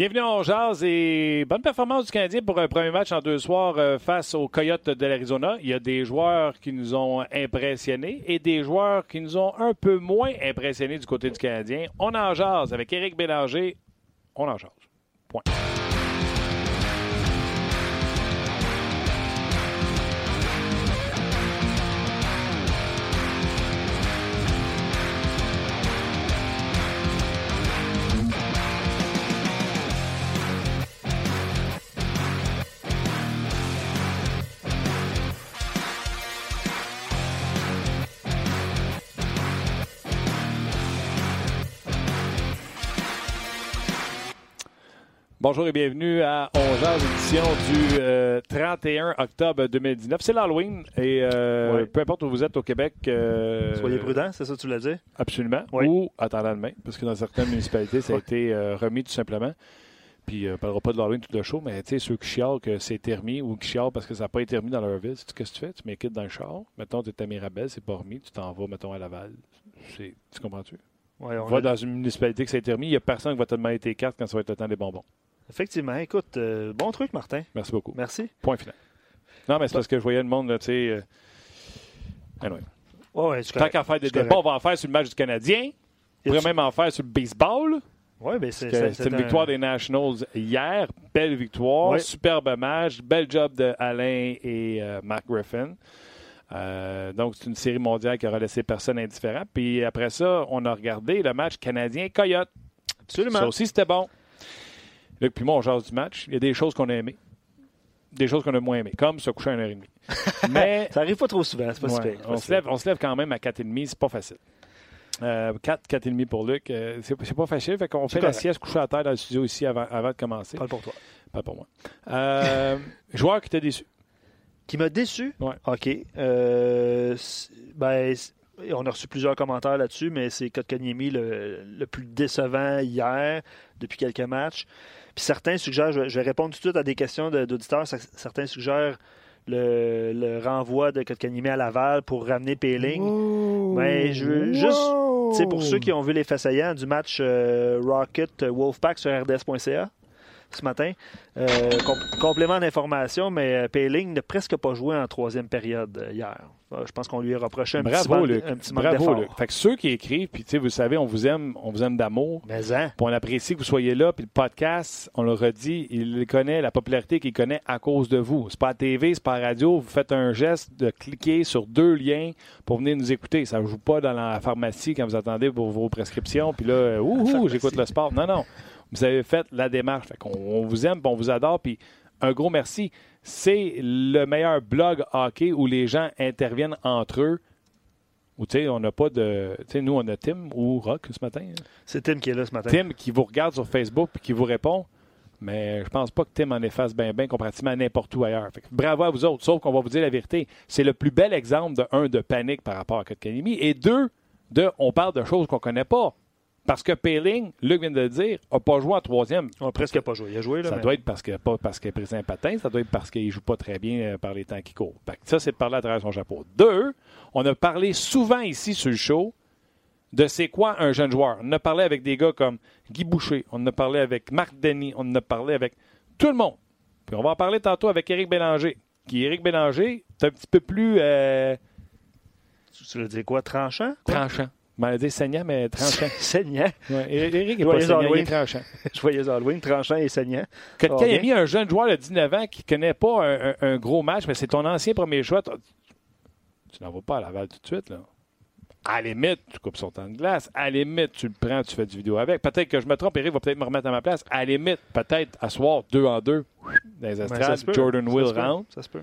Bienvenue en Jazz et bonne performance du Canadien pour un premier match en deux soirs euh, face aux Coyotes de l'Arizona. Il y a des joueurs qui nous ont impressionnés et des joueurs qui nous ont un peu moins impressionnés du côté du Canadien. On en jase avec Éric Bélanger. On en jase. Point. Bonjour et bienvenue à 11 édition du 31 euh, octobre 2019. C'est l'Halloween et euh, peu importe où vous êtes au Québec. Euh, Soyez prudents, c'est ça que tu l'as dit? Absolument. Ou attendant demain, parce que dans certaines municipalités, ça a été remis tout simplement. Puis on ne parlera pas de l'Halloween tout le show, mais tu sais, ceux qui chialent que c'est terminé ou qui chialent parce que ça n'a pas été remis dans leur ville, tu qu'est-ce que tu fais? Tu mets dans le char. Mettons, tu es à Mirabel, c'est pas remis, tu t'en vas, mettons, à Laval. Tu comprends-tu? Ouais, on va dans une municipalité que été remis, il n'y a personne qui va te demander tes cartes quand ça va être le temps des bonbons. Effectivement. Écoute, euh, bon truc, Martin. Merci beaucoup. Merci. Point final. Non, mais c'est parce que je voyais le monde, tu sais. Euh... Anyway. Ouais, Tant qu'à faire des débats, on va en faire sur le match du Canadien. On pourrait même en faire sur le baseball. Oui, mais c'est C'est une victoire des Nationals hier. Belle victoire. Superbe match. Bel job de Alain et euh, Mark Griffin. Euh, donc, c'est une série mondiale qui aura laissé personne indifférent. Puis après ça, on a regardé le match canadien-Coyote. Absolument. Ça aussi, c'était bon. Luc, puis moi, on jase du match. Il y a des choses qu'on a aimées, des choses qu'on a moins aimées, comme se coucher à 1h30. Mais, ça arrive pas trop souvent, c'est pas, ouais, on, se lève, on se lève quand même à 4h30, c'est pas facile. Euh, 4, 4,5 pour Luc. Euh, c'est pas facile. Fait qu'on fait la sieste coucher à terre dans le studio ici avant, avant de commencer. Pas pour toi. Pas pour moi. Euh, joueur qui t'a déçu. Qui m'a déçu? Oui. OK. Euh, ben, on a reçu plusieurs commentaires là-dessus, mais c'est Kotkaniemi le, le plus décevant hier depuis quelques matchs. Puis certains suggèrent, je vais répondre tout de suite à des questions d'auditeurs, certains suggèrent le, renvoi de Kotkaniemi à Laval pour ramener Péling. Mais je veux juste, c'est pour ceux qui ont vu les faits saillants du match euh, Rocket Wolfpack sur rds.ca ce matin. Euh, complément d'information, mais euh, Payling n'a presque pas joué en troisième période hier. Je pense qu'on lui a reproché un petit, manque, un petit Bravo, Luc. Fait que ceux qui écrivent, puis vous savez, on vous aime, on vous aime d'amour. Mais hein? on apprécie que vous soyez là. Puis le podcast, on le redit, il connaît, la popularité qu'il connaît à cause de vous. C'est pas à TV, c'est pas à radio. Vous faites un geste de cliquer sur deux liens pour venir nous écouter. Ça ne joue pas dans la pharmacie quand vous attendez pour vos prescriptions. Puis là, ouh, j'écoute le sport. Non, non. Vous avez fait la démarche. on, vous aime, on vous adore. Puis un gros merci. C'est le meilleur blog hockey où les gens interviennent entre eux. Ou tu sais, on n'a pas de. Tu sais, nous, on a Tim ou Rock ce matin. Hein. C'est Tim qui est là ce matin. Tim qui vous regarde sur Facebook et qui vous répond. Mais je pense pas que Tim en efface bien, bien comparativement à n'importe où ailleurs. bravo à vous autres, sauf qu'on va vous dire la vérité. C'est le plus bel exemple de un de panique par rapport à Kotkanimi et deux de on parle de choses qu'on connaît pas. Parce que Payling, Luc vient de le dire, n'a pas joué en troisième. Il n'a presque pas joué. Il a joué. Là, ça doit être parce que, pas parce qu'il est pris un patin, ça doit être parce qu'il ne joue pas très bien euh, par les temps qui courent. ça, c'est de parler à travers son chapeau. Deux, on a parlé souvent ici sur le show de c'est quoi un jeune joueur. On a parlé avec des gars comme Guy Boucher, on a parlé avec Marc Denis, on a parlé avec tout le monde. Puis on va en parler tantôt avec Éric Bélanger. Qui, Éric Bélanger, c'est un petit peu plus. Euh... Tu veux dire quoi, tranchant? Tranchant. Ben, dit saignant, mais tranchant. saignant? Ouais, Eric est pas saignant, il est tranchant. Joyeux Halloween, tranchant et saignant. Quand il a mis un jeune joueur de 19 ans qui ne connaît pas un, un, gros match, mais c'est ton ancien premier choix, tu n'en vas pas à Laval tout de suite. Là. À la limite, tu coupes son temps de glace. À la limite, tu le prends, tu fais du vidéo avec. Peut-être que je me trompe, Eric va peut-être me remettre à ma place. À la limite, peut-être, à soir, deux en deux, dans les estrades, Jordan Will round. Ça se peut.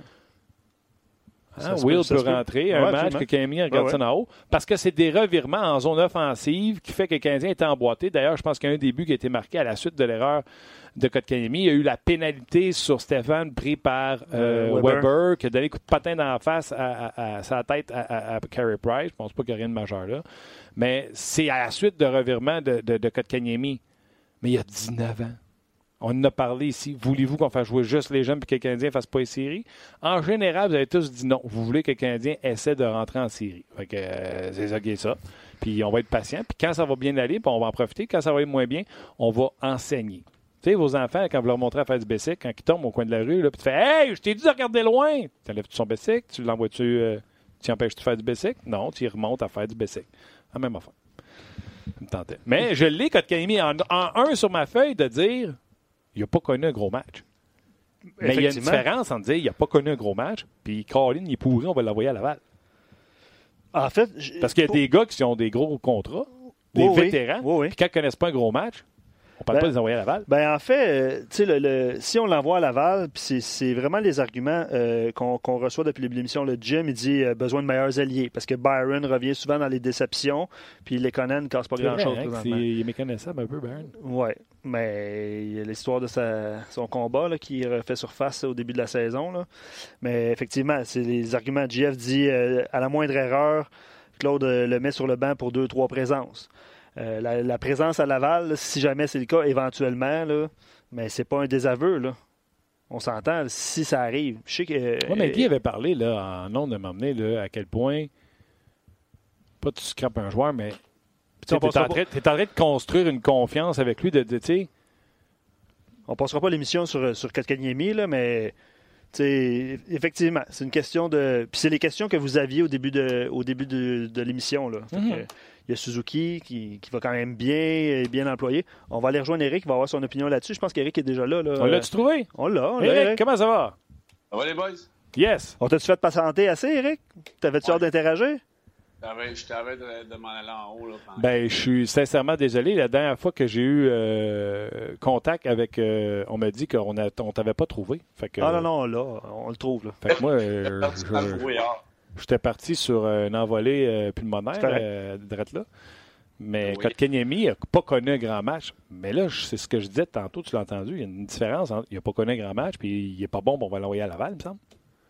Hein, Will peut, rentrer, un match que Camille regarde ça en haut. Parce que c'est des revirements en zone offensive qui fait que le Canadien était emboîté. D'ailleurs, je pense qu'il y a un début qui a été marqué à la suite de l'erreur de Kotkaniemi. Il y a eu la pénalité sur Stéphane pris par euh, euh, Weber. qui a donné coup de patin dans la face à, sa tête à, Carey Price. Je pense pas qu'il n'y a rien de majeur là. Mais c'est à la suite de revirement de, de, de Kotkaniemi. Mais il y a 19 ans. On en a parlé ici. Voulez-vous qu'on fasse jouer juste les jeunes et que les Canadiens ne fassent pas les séries? En général, vous avez tous dit non. Vous voulez que les Canadiens essaient de rentrer en série. Euh, c'est ça qui est ça. Puis on va être patient. Puis quand ça va bien aller, on va en profiter. Quand ça va être moins bien, on va enseigner. Tu sais, vos enfants, quand vous leur montrez à faire du bicycle, quand ils tombent au coin de la rue, puis tu fais Hey, je t'ai dit de regarder loin. Tu enlèves son bicycle, tu l'envoies-tu, euh, tu empêches de faire du bicycle? Non, tu y remontes à faire du bicycle. La même affaire. me Mais je l'ai, Kotkaniemi, en, en un sur ma feuille de dire il n'a pas connu un gros match. Mais il y a une différence en dire il n'a pas connu un gros match, puis Colin, il est pourri, on va l'envoyer à Laval. En fait, Parce qu'il y a des gars qui ont des gros contrats, des vétérans, puis quand ils ne connaissent pas un gros match, on parle ben, pas de les envoyer à Laval. Ben en fait, euh, le, le, si on l'envoie à Laval, c'est vraiment les arguments euh, qu'on reçoit depuis l'émission. Le Jim, il dit euh, besoin de meilleurs alliés parce que Byron revient souvent dans les déceptions, puis les Conan ne cassent pas grand-chose. Hein, il est méconnaissable un peu, Byron. Oui, mais il y a l'histoire de sa, son combat là, qui refait surface au début de la saison. Là. Mais effectivement, c'est les arguments. JF dit à la moindre erreur, Claude le met sur le banc pour deux, trois présences. Euh, la, présence à Laval, si jamais c'est le cas, éventuellement, là, mais c'est pas un désaveu. Là. On s'entend, si ça arrive. Je sais que. Oui, mais Guy avait parlé là, en nom de m'emmener à quel point, pas tu scrapes un joueur, mais tu es, en train de construire une confiance avec lui de, de sais. On passera pas l'émission sur, sur Katkaniemi, là, mais effectivement, c'est une question de. Puis c'est les questions que vous aviez au début de, au début de, l'émission. Là. Mm-hmm. Il y a Suzuki qui, va quand même bien, bien employé. On va aller rejoindre Eric, il va avoir son opinion là-dessus. Je pense qu'Eric est déjà là. On l'a-tu trouvé? On l'a. Eric, comment ça va? Ça va les boys? Yes. On t'a-tu fait patienter assez, Eric? T'avais-tu hâte d'interagir? Je t'avais de, de m'en aller en haut. Là, ben, je suis sincèrement désolé. La dernière fois que j'ai eu euh, contact avec. Euh, on m'a dit qu'on ne t'avait pas trouvé. Fait que, ah non, non, là, on le trouve. Là. Fait que moi, euh, j'étais parti sur une envolée pulmonaire, euh, là. Mais oui. Kotkaniemi n'a pas connu un grand match. Mais là, c'est ce que je disais tantôt, tu l'as entendu. Il y a une différence. il n'a pas connu un grand match, puis il n'est pas bon, on va l'envoyer à Laval, il me semble.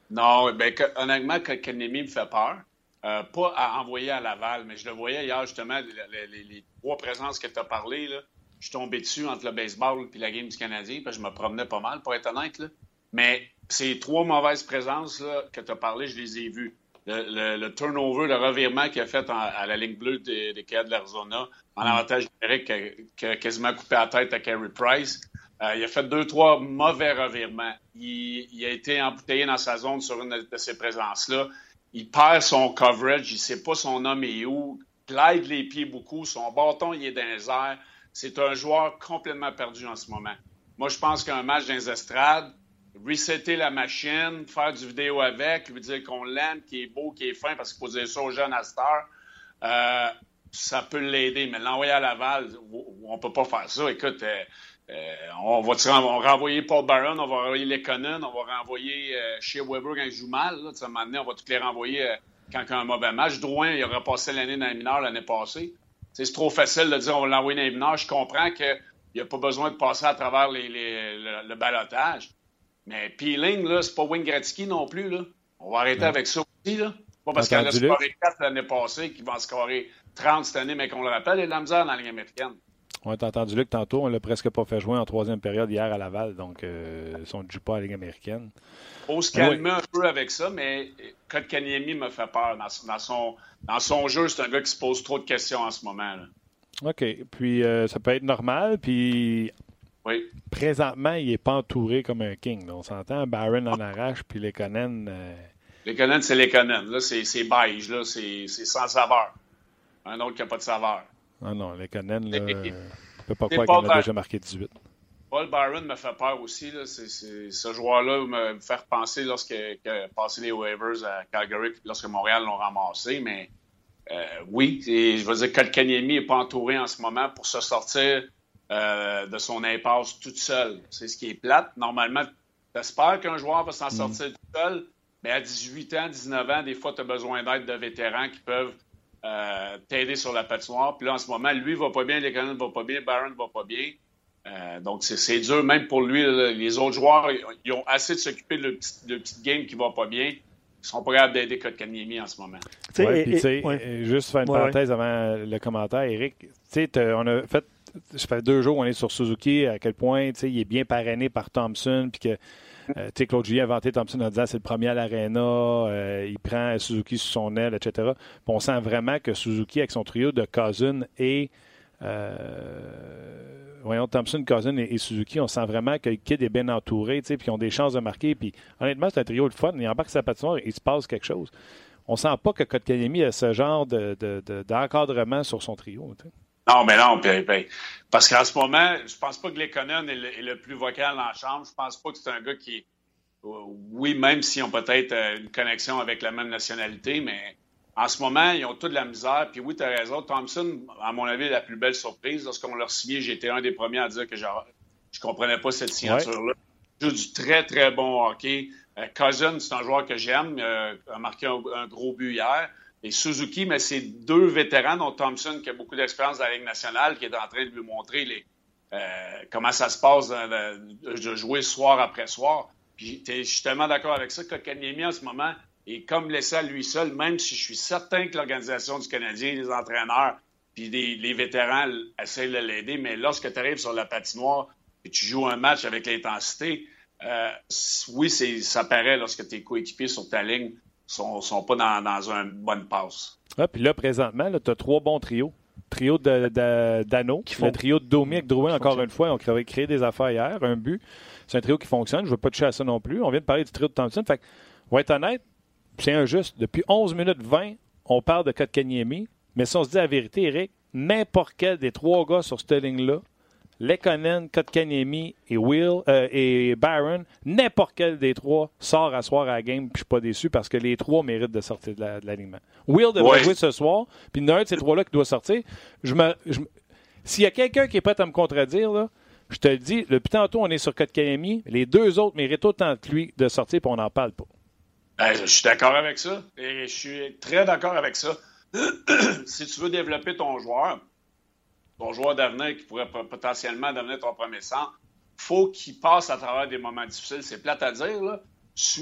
Non, ben, honnêtement, Kotkaniemi me fait peur. Euh, pas à envoyer à Laval, mais je le voyais hier, justement, les, trois présences que tu as parlé. Là, je suis tombé dessus entre le baseball et la game du Canadien, puis je me promenais pas mal, pour être honnête. Là. Mais ces trois mauvaises présences là, que tu as parlé, je les ai vues. Le, turnover, le revirement qu'il a fait à la ligne bleue des, des de l'Arizona, en mm. avantage numérique, qui a, quasiment coupé la tête à Carey Price. Euh, il a fait deux, trois mauvais revirements. Il, il, a été embouteillé dans sa zone sur une de ces présences-là il perd son coverage, il ne sait pas son homme est où, glide les pieds beaucoup, son bâton il est dans les airs. C'est un joueur complètement perdu en ce moment. Moi, je pense qu'un match dans les estrades, resetter la machine, faire du vidéo avec, lui dire qu'on l'aime, qu'il est beau, qu'il est fin, parce qu'il faut dire ça aux jeunes à euh, ça peut l'aider. Mais l'envoyer à Laval, on ne peut pas faire ça. Écoute, euh, euh, on va on renvoyer Paul Barron, on va renvoyer Lekonen, on va renvoyer euh, Shea Weber quand il joue mal. Là, on va tous les renvoyer euh, quand il y a un mauvais match. Drouin, il aura passé l'année dans les mineurs l'année passée. C'est trop facile de dire on va l'envoyer dans les mineurs. Je comprends qu'il n'y a pas besoin de passer à travers les, le, balotage. Mais peeling, là, c'est pas Wayne Gretzky non plus. Là. On va arrêter avec ça aussi. Là. Pas parce qu'elle a scoré 4 l'année passée qu'il va en scorer 30 cette année, mais qu'on le rappelle, il y a de la misère dans la Ligue américaine. On a entendu Luc tantôt, on l'a presque pas fait jouer en troisième période hier à Laval, donc euh, on ne joue pas à la Ligue américaine. Faut se calmer un peu avec ça, mais Kotkaniemi me fait peur. Dans, son, dans son jeu, c'est un gars qui se pose trop de questions en ce moment. OK. Puis euh, ça peut être normal. Puis oui. présentement, il n'est pas entouré comme un king. On s'entend, Barron en arrache, puis les Conan. Euh... Les Conan, c'est les Conan. Là, c'est beige. Là, c'est sans saveur. Un autre qui n'a pas de saveur. Ah non, les Conan, là, ne peut pas croire qu'il a déjà marqué 18. Paul Byron me fait peur aussi. Là. ce joueur-là me fait penser lorsqu'il a passé les waivers à Calgary, lorsque Montréal l'ont ramassé. Mais euh, oui, je veux dire, Kalkaniemi n'est pas entouré en ce moment pour se sortir euh, de son impasse toute seule. C'est ce qui est plate. Normalement, tu espères qu'un joueur va s'en mm. sortir tout seul, mais à 18 ans, 19 ans, des fois, tu as besoin d'aide de vétérans qui peuvent euh, t'aider sur la patinoire. Puis là, en ce moment, lui va pas bien, ne vont pas bien, Barron va pas bien. Euh, donc, c'est dur, même pour lui. les autres joueurs, ils ont assez de s'occuper de, le petit game qui va pas bien. Ils sont pas capables d'aider Kotkaniemi en ce moment. Ouais, puis, sais, juste faire une parenthèse avant le commentaire, Eric. On a fait, ça fait deux jours, on est sur Suzuki, à quel point il est bien parrainé par Thompson, puis que euh, Claude Julien a inventé Thompson en disant c'est le premier à l'Arena, euh, il prend Suzuki sous son aile, etc. on sent vraiment que Suzuki, avec son trio de Cousin et voyons, Thompson, Cousin et, Suzuki, on sent vraiment que le kid est bien entouré, puis qu'ils ont des chances de marquer. Puis honnêtement, c'est un trio de fun. Il embarque sa patinoire et il se passe quelque chose. On sent pas que Kotkaniemi a ce genre d'encadrement de, sur son trio. Non, mais non, parce qu'en ce moment, je pense pas que Lekonen est, est, le plus vocal dans la chambre. Je pense pas que c'est un gars qui oui, même s'ils ont peut-être euh, une connexion avec la même nationalité, mais en ce moment, ils ont toute la misère. Puis oui, tu as raison. Thompson, à mon avis, est la plus belle surprise. Lorsqu'on l'a signé, j'étais un des premiers à dire que je ne comprenais pas cette signature-là. Joue du très, très bon hockey. Euh, Cousin, c'est un joueur que j'aime. Euh, a marqué un, gros but hier. Et Suzuki, mais c'est deux vétérans, dont Thompson, qui a beaucoup d'expérience dans la Ligue nationale, qui est en train de lui montrer euh, comment ça se passe de, jouer soir après soir. Puis, je suis tellement d'accord avec ça. Kotkaniemi, en ce moment, et comme laissé à lui seul, même si je suis certain que l'organisation du Canadien, les entraîneurs, puis les, vétérans essayent de l'aider, mais lorsque tu arrives sur la patinoire et tu joues un match avec l'intensité, euh, oui, ça paraît lorsque tes coéquipiers sur ta ligne sont, sont pas dans, dans une bonne passe. Ah, puis là, présentement, tu as trois bons trios. Trio d'Anneau, de, le trio de Domi avec Drouin, encore une fois, on créé, créé des affaires hier, un but. C'est un trio qui fonctionne. Je ne veux pas toucher à ça non plus. On vient de parler du trio de Thompson. Fait que, être honnête, c'est injuste. Depuis 11 minutes 20, on parle de Kotkaniemi. Mais si on se dit la vérité, Eric, n'importe quel des trois gars sur cette ligne-là, Lekonen, Kotkaniemi et Will euh, et Barron, n'importe quel des trois sort à soir à la game, puis je suis pas déçu parce que les trois méritent de sortir de l'alignement. Will devrait jouer ce soir, puis il y ces trois-là qui doivent sortir. Je me, S'il y a quelqu'un qui est prêt à me contredire, là, je te le dis, depuis tantôt, on est sur Kotkaniemi, les deux autres méritent autant que lui de sortir, puis on n'en parle pas. Ben, je suis d'accord avec ça. Et je suis très d'accord avec ça. si tu veux développer ton joueur, ton joueur d'avenir qui pourrait potentiellement devenir ton premier centre, faut qu'il passe à travers des moments difficiles. C'est plate à dire, là. Tu,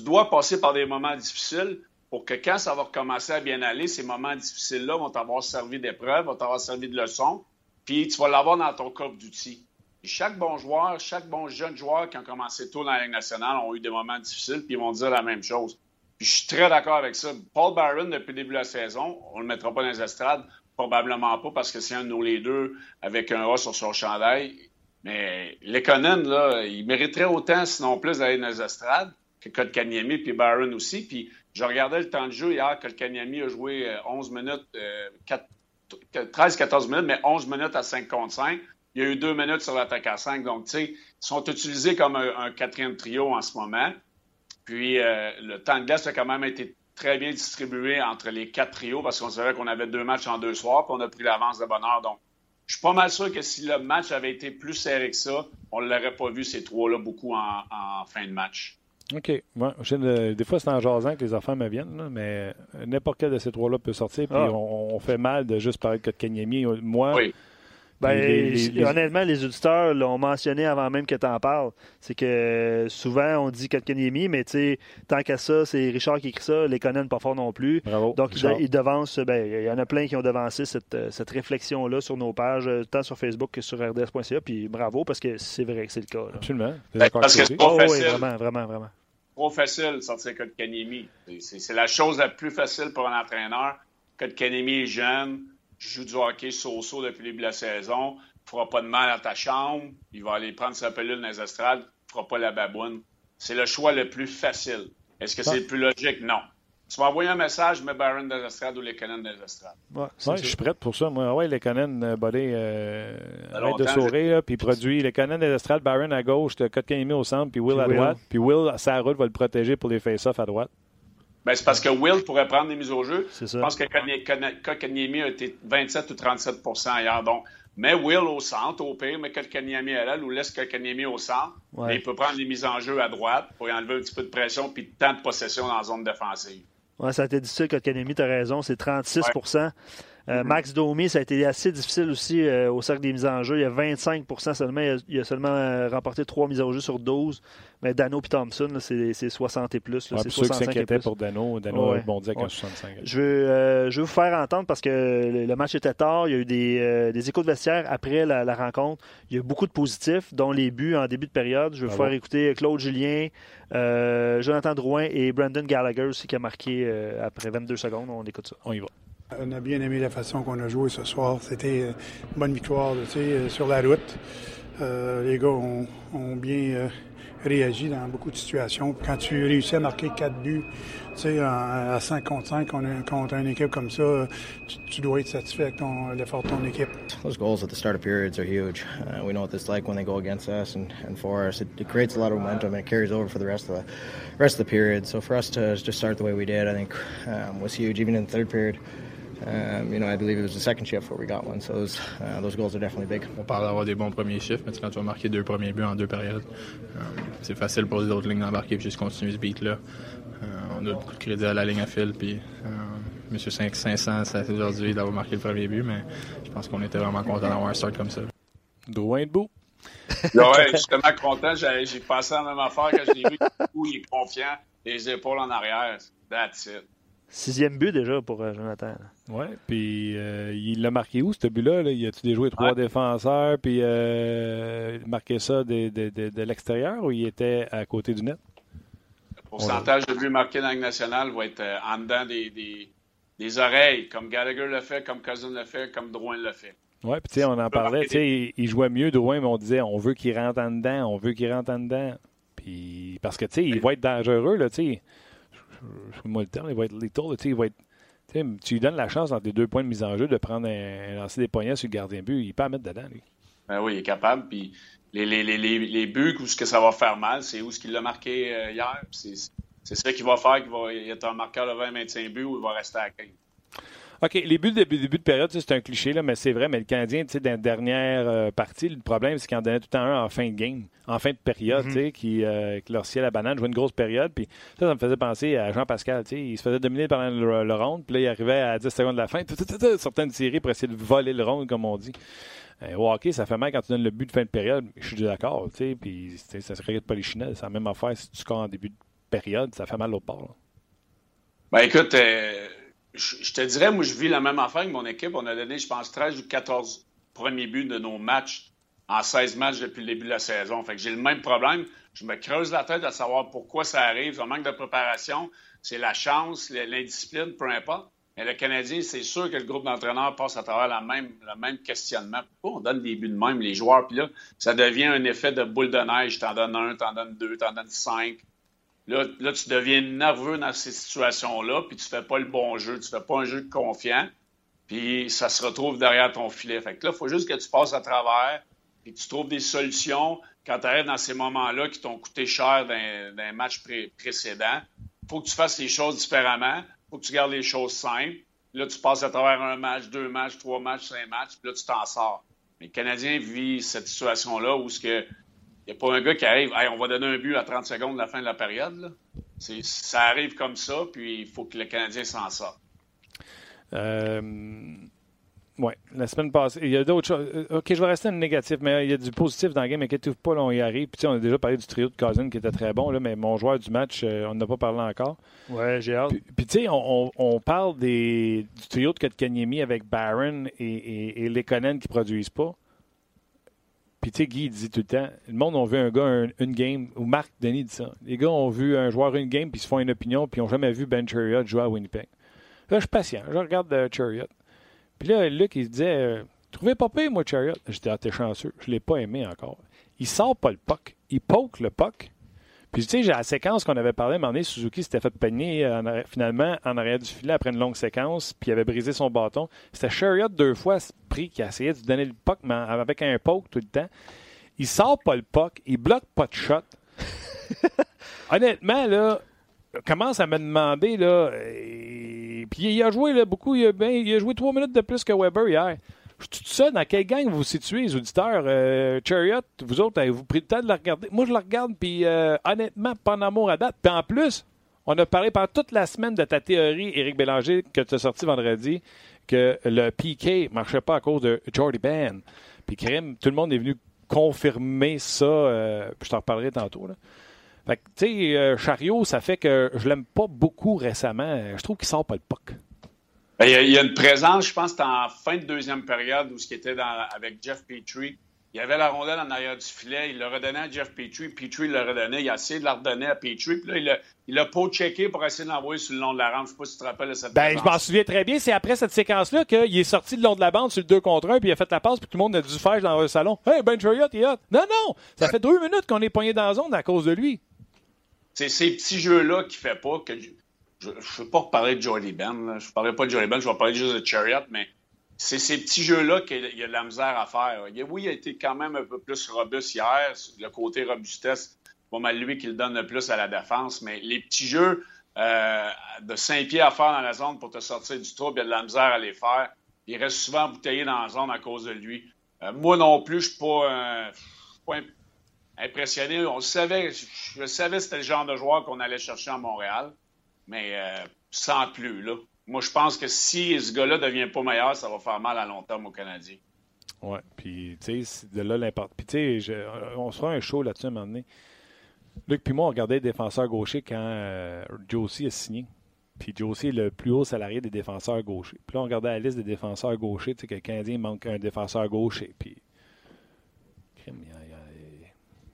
dois passer par des moments difficiles pour que quand ça va recommencer à bien aller, ces moments difficiles-là vont t'avoir servi d'épreuve, vont t'avoir servi de leçon, puis tu vas l'avoir dans ton coffre d'outils chaque bon joueur, chaque bon jeune joueur qui a commencé tôt dans la Ligue nationale ont eu des moments difficiles, puis ils vont dire la même chose. Je suis très d'accord avec ça. Paul Barron, depuis le début de la saison, on ne le mettra pas dans les estrades, probablement pas parce que c'est un de nos leaders avec un A sur son chandail. Mais Lekonen, là, il mériterait autant, sinon plus, d'aller dans les estrades que Kotkaniemi puis Barron aussi. Puis je regardais le temps de jeu hier. Kotkaniemi a joué 11 euh, minutes, 13-14 euh, minutes, mais 11 minutes à 5 contre 5. Il y a eu deux minutes sur l'attaque à 5. Donc, tu sais, ils sont utilisés comme un, quatrième trio en ce moment. Puis, euh, le temps de glace a quand même été très bien distribué entre les quatre trios parce qu'on savait qu'on avait deux matchs en deux soirs, puis on a pris l'avance de bonheur. Donc, je suis pas mal sûr que si le match avait été plus serré que ça, on ne l'aurait pas vu ces trois-là beaucoup en, fin de match. OK. Des fois, c'est en jasant que les enfants me viennent, mais n'importe quel de ces trois-là peut sortir, puis ah. on, fait mal de juste parler de Kanyemi. Moi, ben, Honnêtement, les auditeurs l'ont mentionné avant même que tu en parles. C'est que souvent, on dit Kotkaniemi, mais tant qu'à ça, c'est Richard qui écrit ça, les connaît pas fort non plus. Donc, il, devance, ben, il y en a plein qui ont devancé cette, cette réflexion-là sur nos pages, tant sur Facebook que sur RDS.ca. Puis bravo, parce que c'est vrai que c'est le cas. Absolument. Parce que c'est pas oh, facile. vraiment, vraiment, vraiment. Trop facile de sortir Kotkaniemi. C'est la chose la plus facile pour un entraîneur. Kotkaniemi est jeune joue du hockey so-so depuis le début de la saison, ne fera pas de mal à ta chambre, il va aller prendre sa pelule dans les estrades, ne fera pas la baboune. C'est le choix le plus facile. Est-ce que c'est le plus logique? Non. Tu vas envoyer un message, mets Baron dans les estrades ou les Canons dans les estrades. Ouais, je suis prêt pour ça. Moi, ouais, les Canons, euh, euh, arrête de sourire, puis produit les Canons des estrades, Baron à gauche, Kotkaniemi au centre, puis Will à droite. Puis Will, sa route, va le protéger pour les face-off à droite. Ben, c'est parce que Will pourrait prendre des mises au jeu. Je pense que Kanyemi a été 27 ou 37% hier. Donc, mais Will au centre, au pire, mais Kanyemi à l'aile ou laisse Kanyemi au centre. Mais il peut prendre des mises en jeu à droite pour enlever un petit peu de pression puis de temps de possession dans la zone défensive. Oui, ça a été difficile, Kanyemi, tu as raison. C'est 36 euh, mm-hmm. Max Domi, ça a été assez difficile aussi euh, au cercle des mises en jeu. Il y a 25% seulement. Il a, seulement euh, remporté 3 mises en jeu sur 12. Mais Dano et Thompson, c'est 60 et plus. C'est pour ceux qui s'inquiétaient pour Dano, Dano a bondi avec 65. Je veux, je veux vous faire entendre parce que le, match était tard. Il y a eu des, des échos de vestiaire après la, rencontre. Il y a eu beaucoup de positifs, dont les buts en début de période. Je veux vous faire écouter Claude Julien, Jonathan Drouin et Brandon Gallagher aussi qui a marqué après 22 secondes. On écoute ça. On y va. On a bien aimé la façon qu'on a joué ce soir. C'était une bonne victoire sur la route. les gars ont, bien réagi dans beaucoup de situations. Quand tu réussis à marquer quatre buts sais, à 5 contre 5 contre une équipe comme ça, tu, tu dois être satisfait avec l'effort de ton équipe. Those goals at the start of periods are huge. Uh, we know what it's like when they go against us and, for us. It, creates a lot of momentum and it carries over for the rest of the rest of the period. So for us to just start the way we did, I think um, was huge. Um, you know, I believe it was the second shift where we got one. So those, uh, those goals are definitely big. On parle d'avoir des bons premiers chiffres, mais quand tu vas marquer deux premiers buts en deux périodes, um, c'est facile pour les autres lignes d'embarquer et juste continuer ce beat-là. Euh, on a beaucoup de crédit à la ligne à fil. Puis, euh, Monsieur 500, c'est aujourd'hui d'avoir marqué le premier but, mais je pense qu'on était vraiment content d'avoir un start comme ça. Drouin debout. ouais, je suis tellement content. J'ai passé la même affaire quand je l'ai vu. il est confiant, les épaules en arrière. That's it. Sixième but déjà pour euh, Jonathan. Oui, puis il l'a marqué où ce but-là? Il a-tu déjoué trois défenseurs, puis euh, marqué ça de, de, de, de l'extérieur ou il était à côté du net? pourcentage de buts marqués dans la nationale va être euh, en dedans des, des, oreilles, comme Gallagher le fait, comme Cousin le fait, comme Drouin le fait. Oui, puis tu sais, on en parlait, tu sais, il, jouait mieux Drouin, mais on disait, on veut qu'il rentre en dedans, on veut qu'il rentre en dedans. Puis, parce que, tu sais, il va être dangereux, là, tu sais. Je moi le terme, il va être lethal, tu sais, il va être. Tu lui donnes la chance dans tes deux points de mise en jeu de prendre un, lancer des poignets sur le gardien but. Il peut en mettre dedans, lui. Ben oui, il est capable. Puis les, les, les, les buts où ce que ça va faire mal, c'est où ce qu'il l'a marqué euh, hier. C'est ça qui va faire qu'il va être un marqueur de 20-25 buts ou il va rester à 15. OK, les buts de début de période, c'est un cliché, là, mais c'est vrai. Mais le Canadien, tu sais, dans la dernière euh, partie, le problème, c'est qu'il en donnait tout le temps un en fin de game, en fin de période, mm-hmm. tu sais, qui, euh, qui leur la banane, jouait une grosse période. Puis ça, ça me faisait penser à Jean-Pascal, tu sais, il se faisait dominer par le, le, round, puis là, il arrivait à 10 secondes de la fin, certaines séries pour essayer de voler le round, comme on dit. Euh, au hockey, ça fait mal quand tu donnes le but de fin de période. Je suis d'accord, tu sais, puis ça se regarde pas les chinelles. C'est la même affaire si tu scores en début de période, ça fait mal au port. Ben écoute, euh, je, te dirais, moi, je vis la même affaire avec mon équipe. On a donné, je pense, 13 ou 14 premiers buts de nos matchs en 16 matchs depuis le début de la saison. Fait que j'ai le même problème. Je me creuse la tête à savoir pourquoi ça arrive. Un manque de préparation, c'est la chance, l'indiscipline, peu importe. Mais le Canadien, c'est sûr que le groupe d'entraîneurs passe à travers la même, le même questionnement. Pourquoi on donne des buts de même, les joueurs? Puis là, ça devient un effet de boule de neige. T'en donnes un, t'en donnes deux, t'en donnes cinq. Là, là, tu deviens nerveux dans ces situations-là, puis tu fais pas le bon jeu. Tu fais pas un jeu confiant, puis ça se retrouve derrière ton filet. Fait que là, il faut juste que tu passes à travers, puis tu trouves des solutions quand tu arrives dans ces moments-là qui t'ont coûté cher d'un match précédent. Il faut que tu fasses les choses différemment faut que tu gardes les choses simples. Là, tu passes à travers un match, deux matchs, trois matchs, cinq matchs, puis là, tu t'en sors. Mais le Canadien vit cette situation-là où il n'y a pas un gars qui arrive, hey, on va donner un but à 30 secondes de la fin de la période. Ça arrive comme ça, puis il faut que le Canadien s'en sorte. Euh, oui, la semaine passée. Il y a d'autres choses. Euh, OK, je vais rester un négatif, mais il y a du positif dans le game. Inquiétez-vous pas, là, on y arrive. Puis, on a déjà parlé du trio de Cousin qui était très bon, là, mais mon joueur du match, euh, on n'a pas parlé encore. Ouais, j'ai hâte. Puis, tu sais, on, parle des, du trio de Kotkaniemi avec Barron et, et, et Lekonen qui ne produisent pas. Puis, tu sais, Guy dit tout le temps le monde a vu un gars une game, ou Marc Denis dit ça. Les gars ont vu un joueur une game, puis ils se font une opinion, puis ils n'ont jamais vu Ben Chariot jouer à Winnipeg. Là, je suis patient. Je regarde uh, Chariot. Puis là, Luc, il se disait euh, Trouvez pas pire, moi, Chariot. J'étais, ah, t'es chanceux. Je l'ai pas aimé encore. Il sort pas le puck. Il poke le puck. Puis, tu sais, j'ai la séquence qu'on avait parlé, à un moment donné, Suzuki s'était fait peigner finalement en arrière du filet après une longue séquence, puis il avait brisé son bâton. C'était Chariot deux fois pris qui a essayé de donner le puck, mais avec un poke tout le temps. Il sort pas le puck, il bloque pas de shot. Honnêtement, là, commence à me demander, là, puis il a joué là, beaucoup, il a, ben, il a, joué trois minutes de plus que Weber hier. Tout seul, dans quelle gang vous vous situez, les auditeurs? Euh, Chariot, vous autres, avez-vous pris le temps de la regarder? Moi, je la regarde, puis euh, honnêtement, pas en amour à date. Puis en plus, on a parlé pendant toute la semaine de ta théorie, Éric Bélanger, que tu as sorti vendredi, que le PK ne marchait pas à cause de Jordy Ben. Puis crime, tout le monde est venu confirmer ça, euh, je t'en reparlerai tantôt. Fait que, tu sais, euh, Chariot, ça fait que je l'aime pas beaucoup récemment. Je trouve qu'il sort pas le Ben, il y, a, une présence, je pense, en fin de deuxième période où ce qui était dans, avec Jeff Petrie. il avait la rondelle en arrière du filet, il l'a redonné à Jeff Petrie, Petrie l'a redonné, il a essayé de la redonner à Petrie, puis là, il a, pas checké pour essayer de l'envoyer sur le long de la rampe. Je sais pas si tu te rappelles de cette Ben, je m'en souviens très bien. C'est après cette séquence-là qu'il est sorti le long de la bande sur le 2 contre 1, puis il a fait la passe, puis tout le monde a dû faire dans le salon. Hey, Ben Chariot, il hot. Non, non! Ça fait deux minutes qu'on est poigné dans la zone à cause de lui. C'est ces petits jeux-là qui fait pas que. Je ne veux pas parler de Joey Ben. Je ne parlerai pas de Joey Ben, je vais parler juste de Chariot, mais c'est ces petits jeux-là qu'il y a de la misère à faire. Oui, il a été quand même un peu plus robuste hier. Le côté robustesse, pas mal lui qui le donne le plus à la défense. Mais les petits jeux euh, de 5 pieds à faire dans la zone pour te sortir du trou, il y a de la misère à les faire. Il reste souvent bouteillé dans la zone à cause de lui. Euh, moi non plus, je ne suis pas, impressionné. On savait, je savais que c'était le genre de joueur qu'on allait chercher à Montréal, mais euh, sans plus. Là. Moi, je pense que si ce gars-là ne devient pas meilleur, ça va faire mal à long terme aux Canadiens. Oui, puis tu sais, de là l'importe. Puis tu sais, on se fera un show là-dessus à un moment donné. Luc puis moi, on regardait les défenseurs gauchers quand euh, Josie a signé. Puis Josie est le plus haut salarié des défenseurs gauchers. Puis là, on regardait la liste des défenseurs gauchers. Tu sais, que le Canadien manque un défenseur gaucher. Puis, il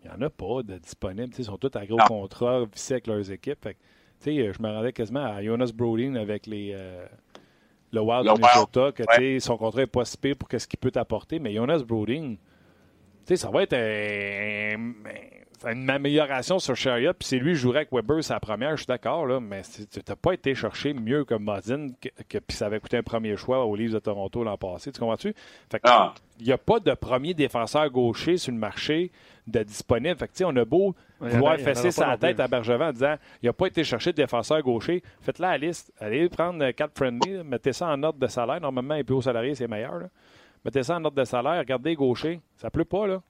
n'y en a pas de disponibles. Ils sont tous à gros contrat, vissés avec leurs équipes. Fait sais, je me rendais quasiment à Jonas Brodin avec les, euh, le Wild de Minnesota, que ouais. son contrat n'est pas si pire pour ce qu'il peut t'apporter. Mais Jonas Brodin, ça va être une amélioration sur Chariot. Puis c'est lui qui jouerait avec Weber sa première, je suis d'accord, là, mais tu n'as pas été chercher mieux que Modin, que, puis ça avait coûté un premier choix aux Leafs de Toronto l'an passé. Tu comprends-tu? Ah. Il n'y a pas de premier défenseur gaucher sur le marché de disponible. Fait on a beau vouloir fesser sa tête à Bergevin en disant il n'a pas été chercher de défenseur gaucher. Faites-la la liste. Allez prendre quatre friendly, mettez ça en note de salaire. Normalement, un peu au salarié, c'est meilleur. Mettez ça en note de salaire, regardez gaucher. Ça pleut pas, là.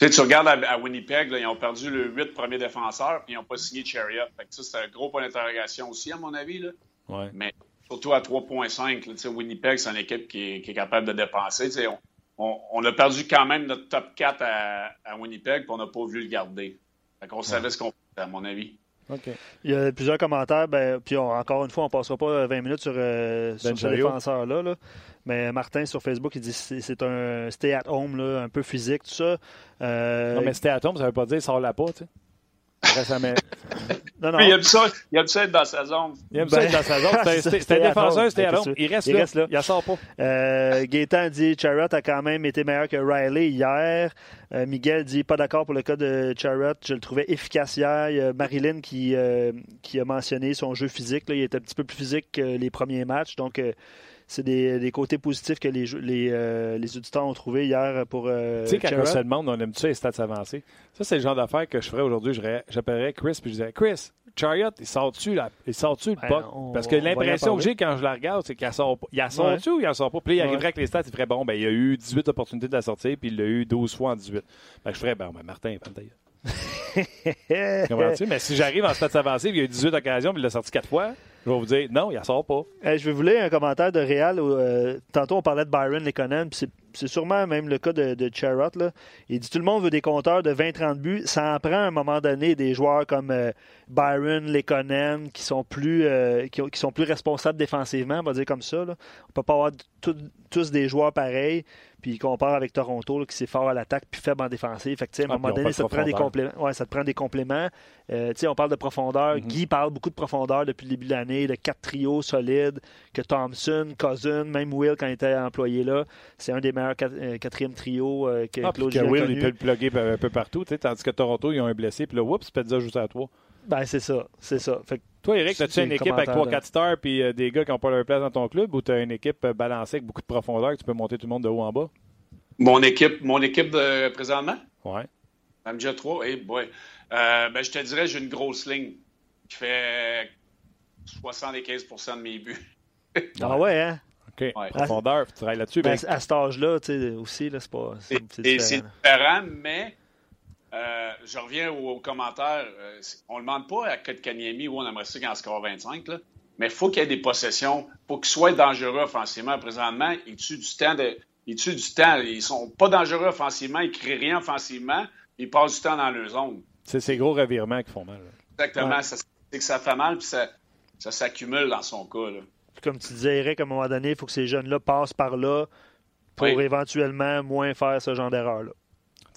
Tu, tu regardes à, Winnipeg, ils ont perdu le 8 premiers défenseurs puis ils n'ont pas signé Chariot. Fait ça, c'est un gros point d'interrogation aussi, à mon avis. Là. Mais surtout à 3,5. Winnipeg, c'est une équipe qui est, capable de dépenser on, a perdu quand même notre top 4 à, Winnipeg, puis on n'a pas voulu le garder. Fait qu'on savait ce qu'on faisait, à mon avis. Il y a plusieurs commentaires. Ben, puis encore une fois, on ne passera pas 20 minutes sur, euh, ben ce défenseur-là. Mais Martin sur Facebook, il dit que c'est un stay at home, un peu physique, tout ça. Euh, non, mais stay at home, ça ne veut pas dire sort la pas, tu sais. non, non. il aime ça, il aime ça être dans sa zone. Il aime ça être dans sa zone. C'est un défenseur, c'était à Il reste il là. Reste là. Il sort pas. Euh, Gaétan dit Charrot a quand même été meilleur que Riley hier. Euh, Miguel dit pas d'accord pour le cas de Charrot. Je le trouvais efficace hier. Il y a Marilyn qui, euh, qui a mentionné son jeu physique. Là. Il était un petit peu plus physique que les premiers matchs. Donc, euh, c'est des, côtés positifs que les, les, euh, les auditeurs ont trouvé hier pour. Euh, tu sais, quand on se demande, on aime-tu les stats avancés? Ça, c'est le genre d'affaires que je ferais aujourd'hui. J'appellerais Chris puis je disais Chris, Chariot, il sort-tu il sort-tu le ben, Parce que l'impression que j'ai quand je la regarde, c'est qu'il sort Il a sort-tu ou il en sort pas? Puis il arriverait avec les stats, il ferait bon, ben il y a eu 18 opportunités de la sortir, puis il l'a eu 12 fois en 18. Ben, je ferais, ben, ben Martin, Comprends-tu? Mais si j'arrive en stats avancés, il y a eu 18 occasions, puis il l'a sorti 4 fois. Je vais vous dire, non, il en sort pas. je vais vous lire un commentaire de Réal. Euh, tantôt, on parlait de Byron Lekonen, puis c'est sûrement même le cas de, de Charrot. Là. Il dit tout le monde veut des compteurs de 20-30 buts. Ça en prend à un moment donné des joueurs comme euh, Byron, Lekonen, qui sont plus euh, qui, sont plus responsables défensivement, on va dire comme ça. Là. On peut pas avoir tous des joueurs pareils. Puis il compare avec Toronto, qui c'est fort à l'attaque puis faible en défensive. Fait que, à un ah, moment donné, ça te, prend des compléments. Ouais, ça te prend des compléments. Euh, on parle de profondeur. Mm-hmm. Guy parle beaucoup de profondeur depuis le début de l'année, de quatre trios solides, que Thompson, Cousin, même Will quand il était employé là, c'est un des meilleurs euh, quatrième trios euh, que ah, Claude que Will, il peut le plugger un peu partout, tandis que Toronto, ils ont un blessé, puis là, oups, déjà juste à toi. Ben, c'est ça, c'est ça. Fait toi, Eric, as-tu une équipe avec 3-4 stars puis euh, des gars qui n'ont pas leur place dans ton club ou tu as une équipe balancée avec beaucoup de profondeur que tu peux monter tout le monde de haut en bas? Mon équipe, mon équipe de présentement? Oui. MJ 3, hey boy. ben, je te dirais, j'ai une grosse ligne qui fait 75% de mes buts. ah ouais, hein? OK. Profondeur, tu travailles là-dessus. Ben, à cet âge-là, tu sais, aussi, là, c'est pas. C'est différent. C'est différent, mais euh, je reviens aux, commentaires. Euh, on ne demande pas à Kotkaniemi où on aimerait ça qu'il en score 25, là, mais il faut qu'il y ait des possessions. Pour qu'il soit dangereux offensivement. Présentement, il tue du temps. De, il tue du temps. Ils sont pas dangereux offensivement, ils ne créent rien offensivement, ils passent du temps dans leur zone. C'est ces gros revirements qui font mal. Exactement. C'est que ça fait mal, puis ça, ça s'accumule dans son cas. Là comme tu disais, Eric, à un moment donné, il faut que ces jeunes-là passent par là, pour éventuellement moins faire ce genre d'erreur-là.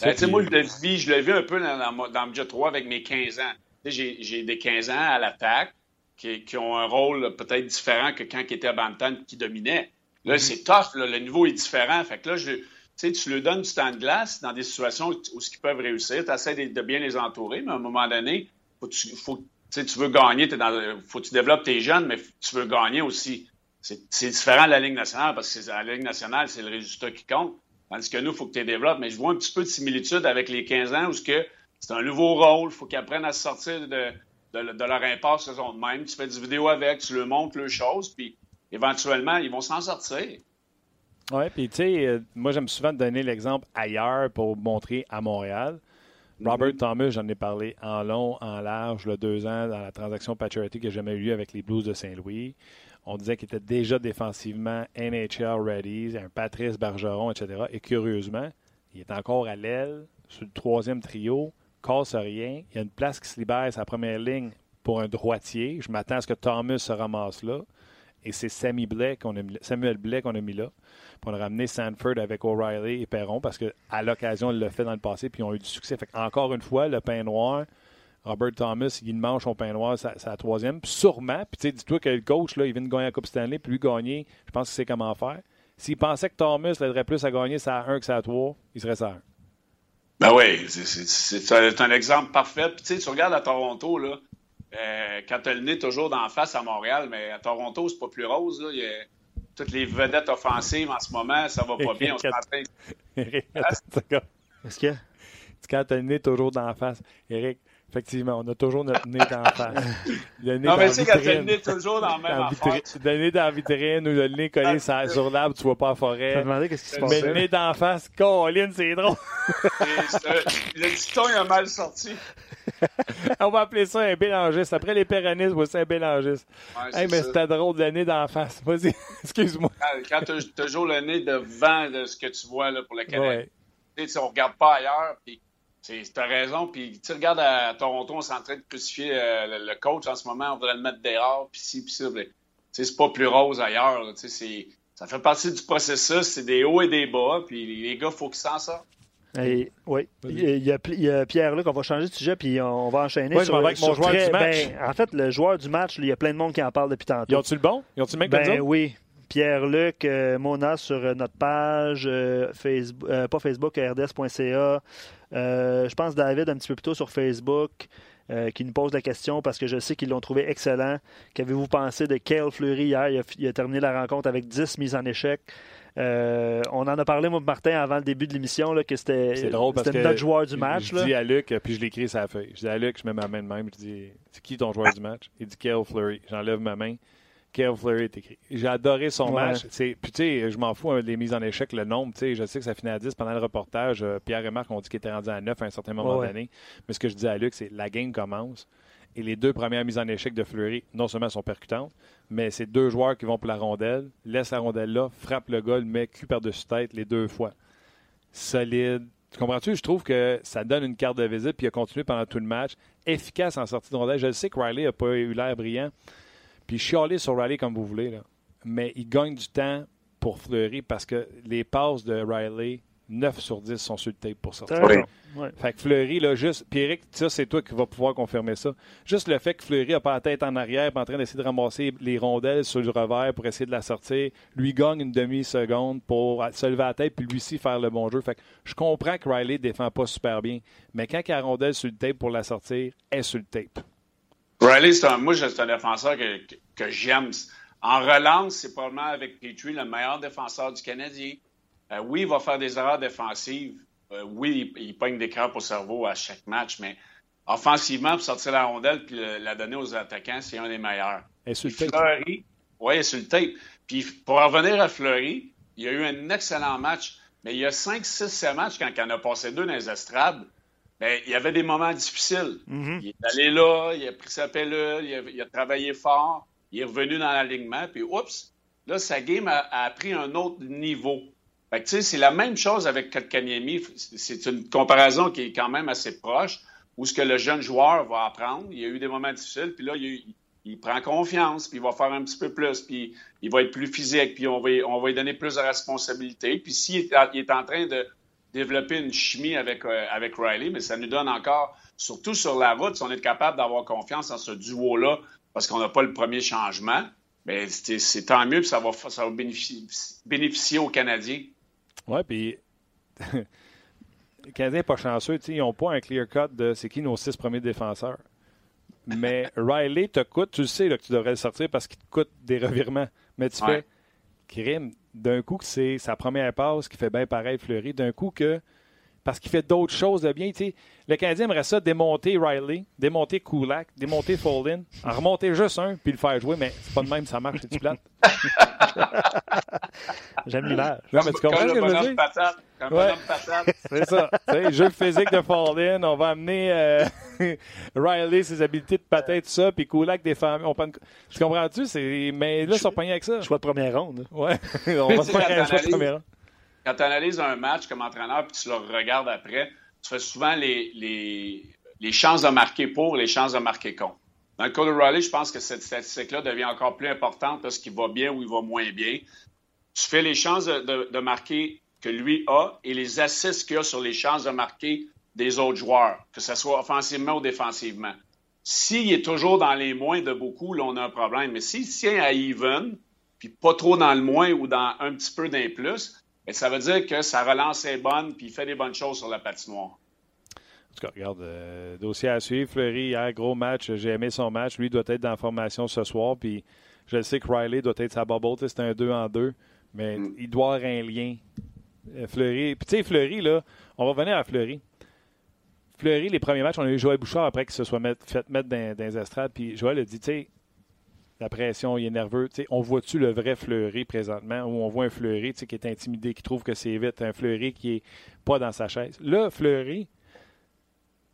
Ben, moi, je le je l'ai vu un peu dans, dans, le 3 avec mes 15 ans. J'ai des 15 ans à l'attaque qui, ont un rôle peut-être différent que quand ils étaient à Bantam qui dominait. Là, mm-hmm. c'est tough, le niveau est différent. Fait que là, je, tu leur donnes du temps de glace dans des situations où, ils peuvent réussir. Tu essaies de, bien les entourer, mais à un moment donné, faut tu, faut, tu veux gagner, dans, faut que tu développes tes jeunes, mais tu veux gagner aussi. C'est différent de la Ligue nationale parce que la Ligue nationale, c'est le résultat qui compte. Tandis que nous, il faut que tu développes. Mais je vois un petit peu de similitude avec les 15 ans où c'est un nouveau rôle, il faut qu'ils apprennent à sortir de, leur impasse saison de même. Tu fais des vidéos avec, tu leur montres les choses, puis éventuellement, ils vont s'en sortir. Oui, puis tu sais, euh, moi, j'aime souvent donner l'exemple ailleurs pour montrer à Montréal. Robert. Thomas, j'en ai parlé en long, en large, le deux ans dans la transaction Paturity que j'ai jamais eu avec les Blues de Saint-Louis. On disait qu'il était déjà défensivement NHL ready, un Patrice Bergeron, etc. Et curieusement, il est encore à l'aile, sur le troisième trio, casse rien. Il y a une place qui se libère sa première ligne pour un droitier. Je m'attends à ce que Thomas se ramasse là. Et c'est Sammy Blais qu'on a mis, Samuel Blais qu'on a mis là. Puis on a ramené Sanford avec O'Reilly et Perron parce qu'à l'occasion, il l'a fait dans le passé puis ils ont eu du succès. Encore une fois, le pain noir, Robert Thomas, il mange son pain noir, c'est la troisième. Sûrement, puis tu sais, dis-toi que le coach, là, il vient de gagner la Coupe Stanley, puis lui gagner, je pense qu'il sait comment faire. S'il pensait que Thomas l'aiderait plus à gagner ça à 1 que ça à 3, il serait ça à 1. Ben oui, c'est un exemple parfait. Puis tu sais, tu regardes à Toronto, là, euh, quand tu as le nez toujours d'en face à Montréal, mais à Toronto, c'est pas plus rose. Là. Il y a toutes les vedettes offensives en ce moment, ça va pas bien. On Est-ce que? Quand tu as le nez toujours d'en face. Eric, Effectivement, on a toujours notre nez dans la face. Le nez non, mais c'est quand tu as le nez toujours dans la même dans affaire. Le nez dans la vitrine ou le nez collé sur l'arbre, tu vois pas la forêt. Je me demandais qu'est-ce qui se passe. Mais le nez dans la face, Colin, c'est drôle. le dicton, il a mal sorti. on va appeler ça un bélangiste. Après les péronistes, voici un bélangiste. Ouais, hey, mais c'était drôle, le nez dans la face. Vas-y, excuse-moi. Quand tu as toujours le nez devant de ce que tu vois là, pour le Canada, ouais. tu on regarde pas ailleurs, puis tu as raison. Puis, tu regardes à Toronto, on est en train de crucifier euh, le, coach en ce moment. On devrait le mettre dehors, puis ci, puis ça. C'est pas plus rose ailleurs. Ça fait partie du processus. C'est des hauts et des bas. Puis les gars, il faut qu'ils s'en sortent. oui. Il y, a, Pierre-Luc, on va changer de sujet, puis on va enchaîner. Oui, sur, avec mon joueur du match. Ben, en fait, le joueur du match, il y a plein de monde qui en parle depuis tantôt. Ils ont-tu le bon? Ils ont-tu le mec ben, Oui. Pierre-Luc, euh, Mona sur euh, notre page, Facebook, pas Facebook, rds.ca. Euh, je pense David un petit peu plus tôt sur Facebook. Euh, qui nous pose la question parce que je sais qu'ils l'ont trouvé excellent. Qu'avez-vous pensé de Kale Fleury hier? Il a, terminé la rencontre avec 10 mises en échec. Euh, on en a parlé, moi, Martin, avant le début de l'émission, que c'était notre joueur du match. Je, dis à Luc, puis je l'écris sur la feuille. Je dis à Luc, je mets ma main de même. Je dis C'est qui ton joueur du match? Il dit Kale Fleury. J'enlève ma main. Kev Fleury est écrit. J'ai adoré son match. Puis, tu sais, je m'en fous hein, des mises en échec, le nombre. Je sais que ça finit à 10 pendant le reportage. Euh, Pierre et Marc ont dit qu'il était rendu à 9 à un certain moment donné. Mais ce que je dis à Luc, c'est la game commence. Et les deux premières mises en échec de Fleury, non seulement sont percutantes, mais c'est deux joueurs qui vont pour la rondelle, laissent la rondelle là, frappent le le met cul par-dessus tête les deux fois. Solide. Tu comprends-tu? Je trouve que ça donne une carte de visite, puis il a continué pendant tout le match. Efficace en sortie de rondelle. Je sais que Riley n'a pas eu l'air brillant, puis chialer sur Riley comme vous voulez, là. mais il gagne du temps pour Fleury parce que les passes de Riley, 9 sur 10 sont sur le tape pour sortir. Fait que Fleury, là, juste. Puis Eric, ça, c'est toi qui vas pouvoir confirmer ça. Juste le fait que Fleury n'a pas la tête en arrière, en train d'essayer de ramasser les rondelles sur le revers pour essayer de la sortir, lui gagne une demi-seconde pour se lever à la tête, puis lui aussi faire le bon jeu. Fait que je comprends que Riley défend pas super bien, mais quand il a la rondelle sur le tape pour la sortir, elle est sur le tape. Riley, c'est un, moi, c'est un défenseur que, que, j'aime. En relance, c'est probablement avec Petrie le meilleur défenseur du Canadien. Euh, oui, il va faire des erreurs défensives. Euh, oui, il, il pogne des cœurs au cerveau à chaque match, mais offensivement, pour sortir la rondelle puis la donner aux attaquants, c'est un des meilleurs. Et sur le Fleury, oui, sur le tape. Puis pour revenir à Fleury, il y a eu un excellent match, mais il y a 5, 6, 7 matchs quand il en a passé deux dans les estrades. Ben, il y avait des moments difficiles. Mm-hmm. Il est allé là, il a pris sa pellule, il a, travaillé fort, il est revenu dans l'alignement, puis oups, là, sa game a, pris un autre niveau. Fait que, c'est la même chose avec Kotkaniemi. C'est une comparaison qui est quand même assez proche, où ce que le jeune joueur va apprendre. Il y a eu des moments difficiles, puis là, il il prend confiance, puis il va faire un petit peu plus, puis il va être plus physique, puis on va, on va lui donner plus de responsabilités. Puis s'il est, est, en train de développer une chimie avec, euh, avec Riley, mais ça nous donne encore, surtout sur la route, si on est capable d'avoir confiance dans ce duo-là, parce qu'on n'a pas le premier changement, mais c'est tant mieux, puis ça va, ça va bénéficier, bénéficier aux Canadiens. Oui, puis les Canadiens pas chanceux, ils n'ont pas un clear cut de c'est qui nos six premiers défenseurs. Mais Riley te coûte, tu le sais que tu devrais le sortir parce qu'il te coûte des revirements. Mais tu fais crime. D'un coup, que c'est sa première passe qui fait bien pareil Fleury. D'un coup, que parce qu'il fait d'autres choses de bien. le Canadien aimerait ça démonter Riley, démonter Kulak, démonter Foldin, en remonter juste un, puis le faire jouer, mais c'est pas de même, ça marche, c'est-tu plate? J'aime l'image. Non, mais tu comprends ce que je veux dire? Ouais. c'est ça. jeu physique de Foldin, on va amener euh, Riley, ses habiletés de patin, tout ça, puis Kulak des femmes. On prend... Tu comprends-tu? Mais là, ils sont pognés avec ça. Choix de première ronde. Ouais. on va se faire un choix de première ronde quand tu analyses un match comme entraîneur puis tu le regardes après, tu fais souvent les, chances de marquer pour, les chances de marquer contre. Dans le cas de je pense que cette statistique-là devient encore plus importante parce qu'il va bien ou il va moins bien. Tu fais les chances de, marquer que lui a et les assists qu'il a sur les chances de marquer des autres joueurs, que ce soit offensivement ou défensivement. S'il est toujours dans les moins de beaucoup, là, on a un problème. Mais s'il tient à even, puis pas trop dans le moins ou dans un petit peu d'un plus, et ça veut dire que sa relance est bonne, puis il fait des bonnes choses sur la patinoire. En tout cas, regarde, euh, dossier à suivre. Fleury, hier, gros match. J'ai aimé son match. Lui doit être dans la formation ce soir. Puis je sais que Riley doit être sa bubble. C'est un 2 en 2. Mais mm. il doit avoir un lien. Euh, Fleury. Puis tu sais, Fleury, là, on va revenir à Fleury. Fleury, les premiers matchs, on a eu Joël Bouchard après qu'il se soit fait mettre dans, dans les estrades. Puis Joël a dit, tu sais, la pression, il est nerveux. on voit-tu le vrai Fleury présentement, où on voit un Fleury qui est intimidé, qui trouve que c'est vite, un Fleury qui est pas dans sa chaise. Là, Fleury,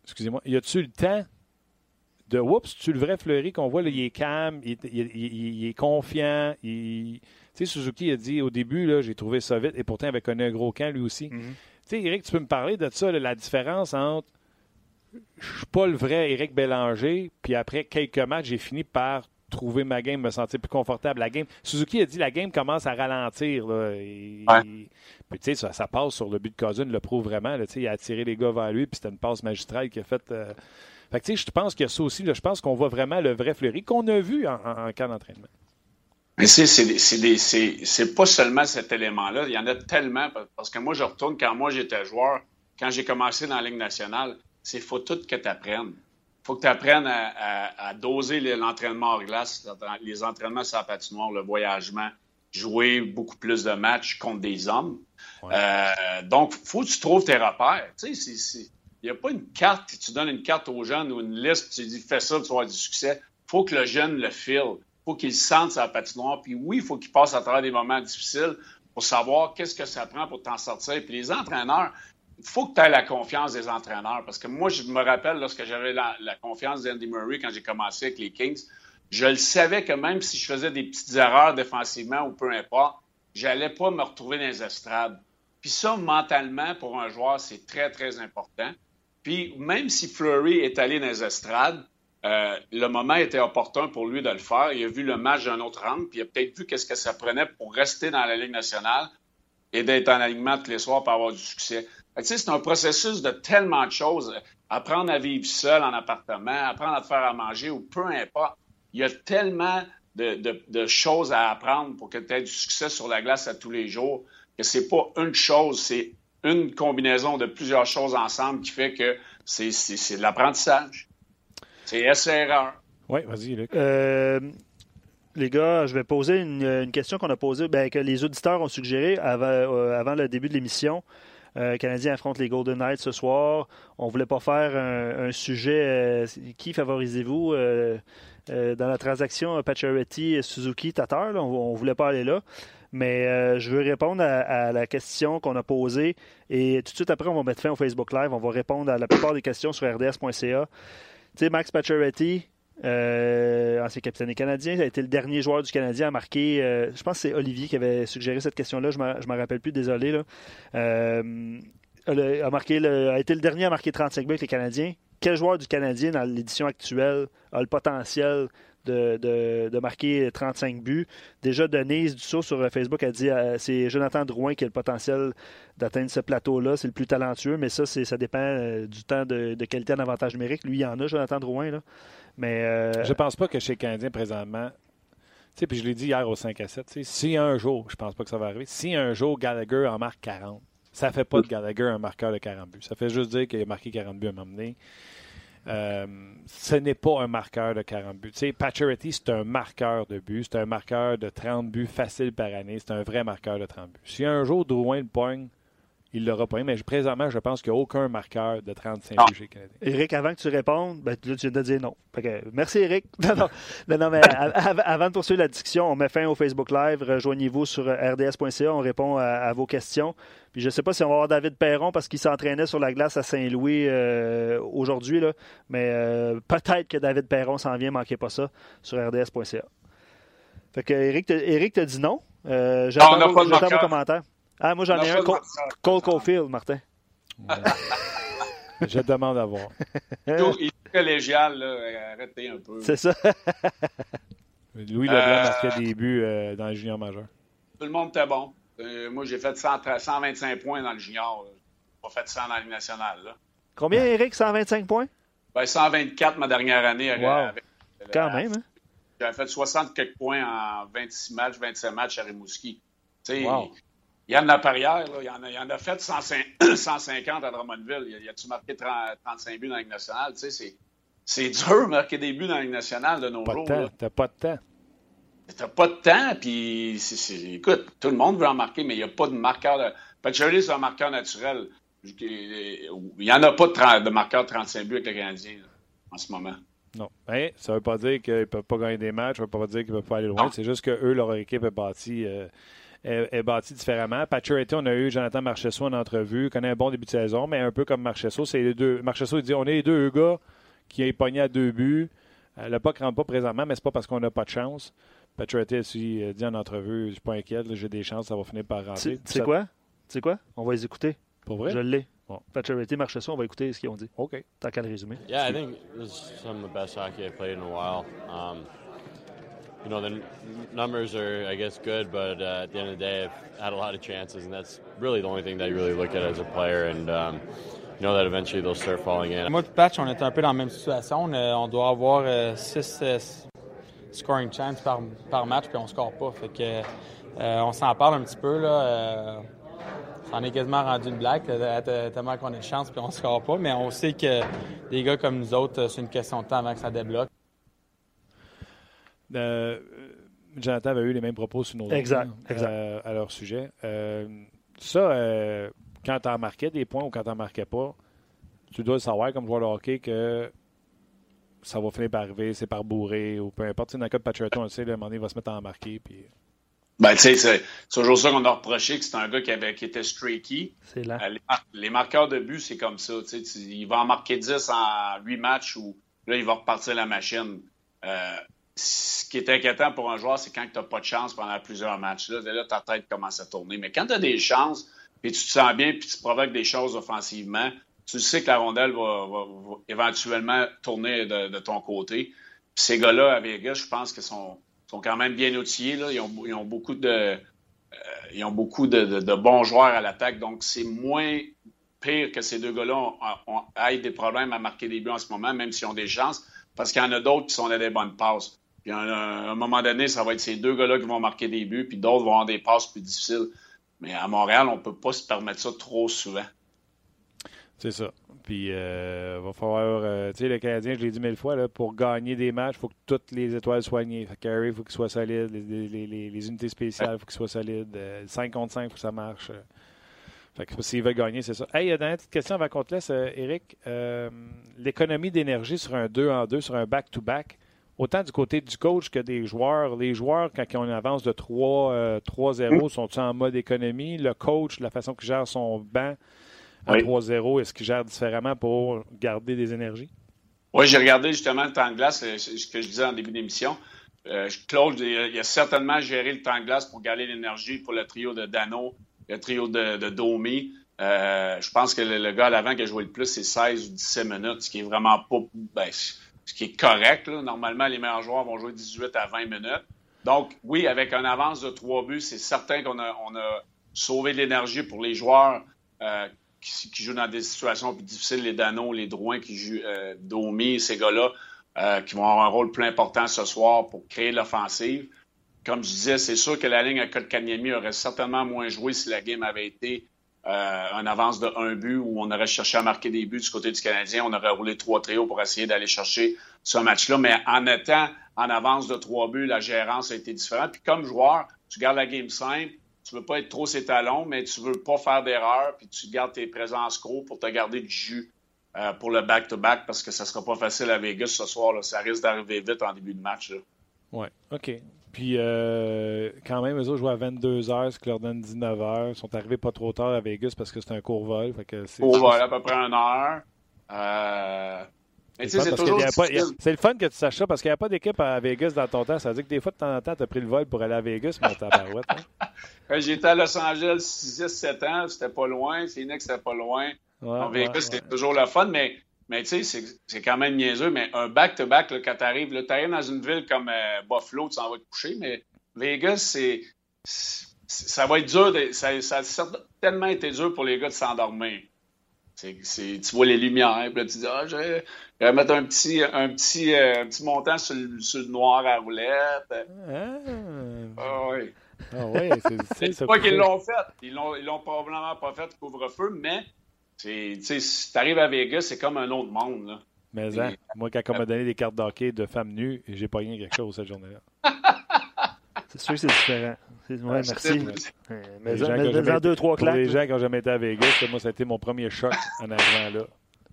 excusez-moi, y a-tu le temps de oups, tu le vrai Fleury qu'on voit, là, il est calme, il est, confiant. Tu sais, Suzuki a dit au début, j'ai trouvé ça vite, et pourtant il avait connu un gros camp lui aussi. Mm-hmm. Tu sais, Eric, tu peux me parler de ça, la différence entre je suis pas le vrai Eric Bélanger, puis après quelques matchs, j'ai fini par trouver ma game, me sentir plus confortable. La game, Suzuki a dit la game commence à ralentir. puis, tu sais, ça, passe sur le but de Cousin, le prouve vraiment. Là, il a attiré les gars vers lui, puis c'était une passe magistrale qui a fait. Euh, fait tu sais, je pense qu'il y a ça aussi. je pense qu'on voit vraiment le vrai Fleury qu'on a vu en, cas d'entraînement. Mais c'est pas seulement cet élément-là. Il y en a tellement. Parce que moi, je retourne quand moi j'étais joueur, quand j'ai commencé dans la Ligue nationale, c'est faut tout que tu apprennes faut que tu apprennes à, doser l'entraînement hors glace, les entraînements sur la patinoire, le voyagement, jouer beaucoup plus de matchs contre des hommes. Euh, donc, il faut que tu trouves tes repères. Tu sais, il n'y a pas une carte, tu donnes une carte aux jeunes ou une liste, tu dis fais ça, tu vas avoir du succès. Il faut que le jeune le file. Il faut qu'il sente sa patinoire. Puis oui, il faut qu'il passe à travers des moments difficiles pour savoir qu'est-ce que ça prend pour t'en sortir. Puis les entraîneurs, faut que tu aies la confiance des entraîneurs. Parce que moi, je me rappelle lorsque j'avais la, confiance d'Andy Murray quand j'ai commencé avec les Kings, je le savais que même si je faisais des petites erreurs défensivement ou peu importe, j'allais pas me retrouver dans les estrades. Puis ça, mentalement, pour un joueur, c'est très, très important. Puis même si Fleury est allé dans les estrades, euh, le moment était opportun pour lui de le faire. Il a vu le match d'un autre angle, puis il a peut-être vu qu'est-ce que ça prenait pour rester dans la Ligue nationale et d'être en alignement tous les soirs pour avoir du succès c'est un processus de tellement de choses. Apprendre à vivre seul en appartement, apprendre à te faire à manger ou peu importe. Il y a tellement de, choses à apprendre pour que tu aies du succès sur la glace à tous les jours que c'est pas une chose, c'est une combinaison de plusieurs choses ensemble qui fait que c'est de l'apprentissage. C'est essai-erreur. Oui, vas-y, Luc. Euh, les gars, je vais poser une, question qu'on a posée, ben, que les auditeurs ont suggéré avant, euh, avant le début de l'émission. Euh, Canadiens affrontent les Golden Knights ce soir. On voulait pas faire un, sujet. Euh, qui favorisez-vous euh, dans la transaction Pacioretty-Suzuki Tatar? on ne voulait pas aller là. Mais je veux répondre à, la question qu'on a posée. Et tout de suite après, on va mettre fin au Facebook Live. On va répondre à la plupart des questions sur rds.ca. Tu sais, Max Pacioretty, euh, ancien capitaine des Canadiens, il a été le dernier joueur du Canadien à marquer. Euh, je pense que c'est Olivier qui avait suggéré cette question-là. Je ne me rappelle plus, désolé. Euh, a, marqué a été le dernier à marquer 35 buts avec les Canadiens. quel joueur du Canadien dans l'édition actuelle a le potentiel de, marquer 35 buts? Déjà, Denise Dussault sur Facebook a dit euh, c'est Jonathan Drouin qui a le potentiel d'atteindre ce plateau-là. C'est le plus talentueux, mais ça, ça dépend euh, du temps de, qualité en avantage numérique. Lui, il y en a, Jonathan Drouin. Là. Mais, euh, Je pense pas que chez Canadien, présentement, puis je l'ai dit hier au 5 à 7, si un jour, je pense pas que ça va arriver, si un jour Gallagher en marque 40, ça fait pas de Gallagher un marqueur de 40 buts. Ça fait juste dire qu'il a marqué 40 buts à un moment donné. Euh, ce n'est pas un marqueur de 40 buts. Tu c'est un marqueur de buts. C'est un marqueur de 30 buts facile par année. C'est un vrai marqueur de 30 buts. Si un jour Drouin le pogne, il l'aura pas. Mais présentement, je pense qu'il n'y a aucun marqueur de 35 buts chez Canadien. Éric, avant que tu répondes, ben, tu viens de dire non. merci, Éric. Non, non, mais avant de poursuivre la discussion, on met fin au Facebook Live. Rejoignez-vous sur rds.ca. On répond à, vos questions. Puis je ne sais pas si on va avoir David Perron parce qu'il s'entraînait sur la glace à Saint-Louis euh, aujourd'hui. Mais euh, peut-être que David Perron s'en vient. Manquez pas ça sur rds.ca. Fait que Éric te dit non. Euh, J'attends vos commentaires. Ah, moi, j'en ai un. Cole, Caulfield, Martin. Je demande à voir. Il est collégial, là. Arrêtez un peu. C'est ça. Louis Leblanc euh, marquait des buts euh, dans le junior majeur. Tout le monde était bon. Euh, moi, j'ai fait 125 points dans le junior. J'ai pas fait 100 dans la Ligue nationale. Là. Combien, Eric, 125 points? Ben, 124 ma dernière année. Wow. Quand même, hein? J'avais fait 60 quelques points en 26 matchs, 27 matchs à Rimouski. Wow. Yann Laperrière, là, il, en a, il en a fait 150 à Drummondville. Il, a-tu marqué 35 buts dans la Ligue nationale? Tu sais, c'est dur de marquer des buts dans la Ligue nationale de nos pas jours. T'as pas de temps. T'as pas de temps, puis écoute, tout le monde veut en marquer, mais il n'y a pas de marqueur. De... Patrick, c'est un marqueur naturel. Il n'y en a pas de, de marqueur de 35 buts avec le Canadien en ce moment. Non. Mais ça ne veut pas dire qu'ils ne peuvent pas gagner des matchs, ça ne veut pas dire qu'ils ne peuvent pas aller loin. C'est juste que eux, leur équipe est bâtie. Euh, est, bâti différemment. Paturity, on a eu Jonathan Marchesso en entrevue, connaît un bon début de saison, mais un peu comme Marchesso, c'est les deux. Marchesso, il dit on est les deux gars qui ont pogné à deux buts. Euh, le puck ne rentre pas présentement, mais c'est pas parce qu'on n'a pas de chance. Paturity aussi dit en entrevue, je suis pas inquiet, j'ai des chances, ça va finir par rentrer. Tu sais quoi? Tu sais quoi? On va les écouter. Pour vrai? Je l'ai. Bon. Paturity, Marchesso, on va écouter ce qu'ils ont dit. OK. Tant qu'à le résumer. Yeah, I think this is some of the best hockey I've played in a while. Um, you know, the numbers are, I guess, good, but uh, at the end of the day, I've had a lot of chances, and that's really the only thing that you really look at as a player, and um, you know that eventually they'll start falling in. Patch, on est un peu dans la même situation. On, on doit avoir 6 euh, scoring chances par, match, puis on score pas. Fait que, euh, on s'en parle un petit peu, là. Euh, ça en est quasiment rendu une blague, tellement qu'on a de chance puis on score pas, mais on sait que des gars comme nous autres, c'est une question de temps avant que ça débloque. Euh, Jonathan avait eu les mêmes propos sur nos exact, exact. Euh, à leur sujet. Euh, ça, quand tu en marquais des points ou quand tu n'en marquais pas, tu dois savoir, comme joueur de hockey, que ça va finir par arriver, c'est par bourrer ou peu importe. Dans le cas de Patriotto, on le sait, le moment donné, il va se mettre à en marquer. Puis... Ben, tu sais, c'est toujours ça qu'on a reproché, que c'est un gars qui, avait, qui était streaky. C'est là. Les, marqueurs de but, c'est comme ça. il va en marquer 10 en 8 matchs ou là, il va repartir la machine. Euh, ce qui est inquiétant pour un joueur, c'est quand tu n'as pas de chance pendant plusieurs matchs. Là, là ta tête commence à tourner. Mais quand tu as des chances, puis tu te sens bien, puis tu provoques des choses offensivement, tu sais que la rondelle va, éventuellement tourner de, ton côté. ces gars-là, à Vegas, je pense qu'ils sont, quand même bien outillés. Ils, ont, beaucoup de. Euh, ils ont beaucoup de, bons joueurs à l'attaque, donc c'est moins pire que ces deux gars-là aient des problèmes à marquer des buts en ce moment, même s'ils ont des chances, parce qu'il y en a d'autres qui sont à des bonnes passes. Puis à un, moment donné, ça va être ces deux gars-là qui vont marquer des buts, puis d'autres vont avoir des passes plus difficiles. Mais à Montréal, on ne peut pas se permettre ça trop souvent. C'est ça. Puis, il euh, va falloir. Euh, tu sais, le Canadien, je l'ai dit mille fois, là, pour gagner des matchs, il faut que toutes les étoiles soient alignées. Carey, il faut qu'il soit solide. Les, unités spéciales, il faut qu'ils soient solides. 5 contre 5, il faut que ça marche. Fait que s'il veut gagner, c'est ça. Hey, il y a une petite question avant qu'on te laisse, Eric. Euh, l'économie d'énergie sur un 2 en 2, sur un back-to-back, autant du côté du coach que des joueurs. Les joueurs, quand ils ont une avance de 3, 0 euh, sont-ils en mode économie? Le coach, la façon qu'il gère son banc à 3-0, est-ce qu'il gère différemment pour garder des énergies? Oui, j'ai regardé justement le temps de glace, euh, ce que je disais en début d'émission. Euh, Claude, il a certainement géré le temps de glace pour garder l'énergie pour le trio de Dano, le trio de, de Domi. Euh, je pense que le, gars à l'avant qui a joué le plus, c'est 16 ou 17 minutes, ce qui est vraiment pas. Ben, ce qui est correct. Normalement, les meilleurs joueurs vont jouer 18 à 20 minutes. Donc, oui, avec un avance de trois buts, c'est certain qu'on a, sauvé de l'énergie pour les joueurs euh, qui, jouent dans des situations plus difficiles, les Dano, les Drouin qui jouent euh, Domi, ces gars-là, euh, qui vont avoir un rôle plus important ce soir pour créer l'offensive. Comme je disais, c'est sûr que la ligne à Kotkaniemi aurait certainement moins joué si la game avait été euh, un avance de un but où on aurait cherché à marquer des buts du côté du Canadien. On aurait roulé trois trios pour essayer d'aller chercher ce match-là. Mais en étant en avance de trois buts, la gérance a été différente. Puis comme joueur, tu gardes la game simple. Tu veux pas être trop ses talons, mais tu veux pas faire d'erreur. Puis tu gardes tes présences gros pour te garder du jus euh, pour le back-to-back parce que ça sera pas facile à Vegas ce soir. Là. Ça risque d'arriver vite en début de match. Oui, OK. Puis, euh, quand même, eux autres jouent à 22 h ce qui leur donne 19 h Ils sont arrivés pas trop tard à Vegas parce que c'est un court vol. c'est, court vol, à peu près une heure. Euh... c'est toujours C'est le fun que tu saches ça parce qu'il n'y a pas d'équipe à Vegas dans ton temps. Ça veut dire que des fois, de temps en temps, tu as pris le vol pour aller à Vegas, mon tabarouette. Hein? J'étais à Los Angeles 6-7 ans, c'était pas loin. Phoenix, c'était pas loin. en Vegas, c'était toujours le fun, mais mais tu sais, c'est quand même niaiseux, mais un back-to-back, quand tu arrives, tu arrives dans une ville comme euh, Buffalo, tu s'en vas te coucher, mais Vegas, c'est. Ça va être dur, ça, ça, a certainement été dur pour les gars de s'endormir. tu vois les lumières, puis là, tu dis, ah, je vais, mettre un petit, un petit, euh, petit montant sur le, sur le, noir à roulette. Ah, ah oui. Ah oui, c'est pas qu'ils l'ont fait. Ils l'ont probablement pas fait couvre-feu, mais si tu arrives à Vegas, c'est comme un autre monde. Là. Mais hein, moi, quand on m'a donné des cartes d'hockey de femmes nues, j'ai pas rien quelque chose cette journée-là. c'est sûr que c'est différent. Ouais, merci. Mais, dans deux, trois claques. Pour les gens qui n'ont jamais été à Vegas, moi, ça a été mon premier choc en arrivant là.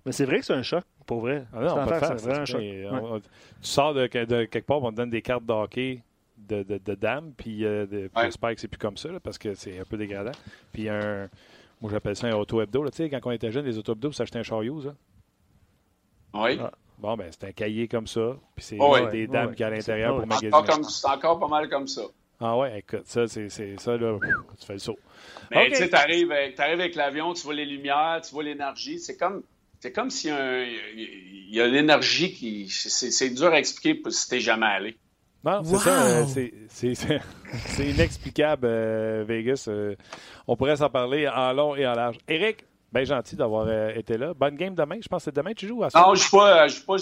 Mais c'est vrai que c'est un choc, pour vrai. Ah non, pas de C'est un choc. tu sors de, quelque part, on te donne des cartes d'hockey de, de, de, dames, puis euh, j'espère que c'est plus comme ça, parce que c'est un peu dégradant. Puis un moi, j'appelle ça un auto-hebdo. Tu sais, quand on était jeune, les auto-hebdo, ça achetait un chariot, ça. Oui. Ah. Bon, ben, c'est un cahier comme ça. Puis c'est oh, des dames qui qui à l'intérieur pour magasiner. C'est encore pas mal comme ça. Ah ouais, écoute, ça, c'est ça, là, tu fais le saut. Mais tu sais, t'arrives avec l'avion, tu vois les lumières, tu vois l'énergie. C'est comme, c'est comme s'il y a, l'énergie qui. C'est dur à expliquer si t'es jamais allé. Non, c'est ça. Euh, c'est inexplicable, euh, Vegas. Euh, on pourrait s'en parler en long et en large. Eric, bien gentil d'avoir été là. Bonne game demain. Je pense que c'est demain que tu joues à ça. Non, je ne joue pas. Je joue pas.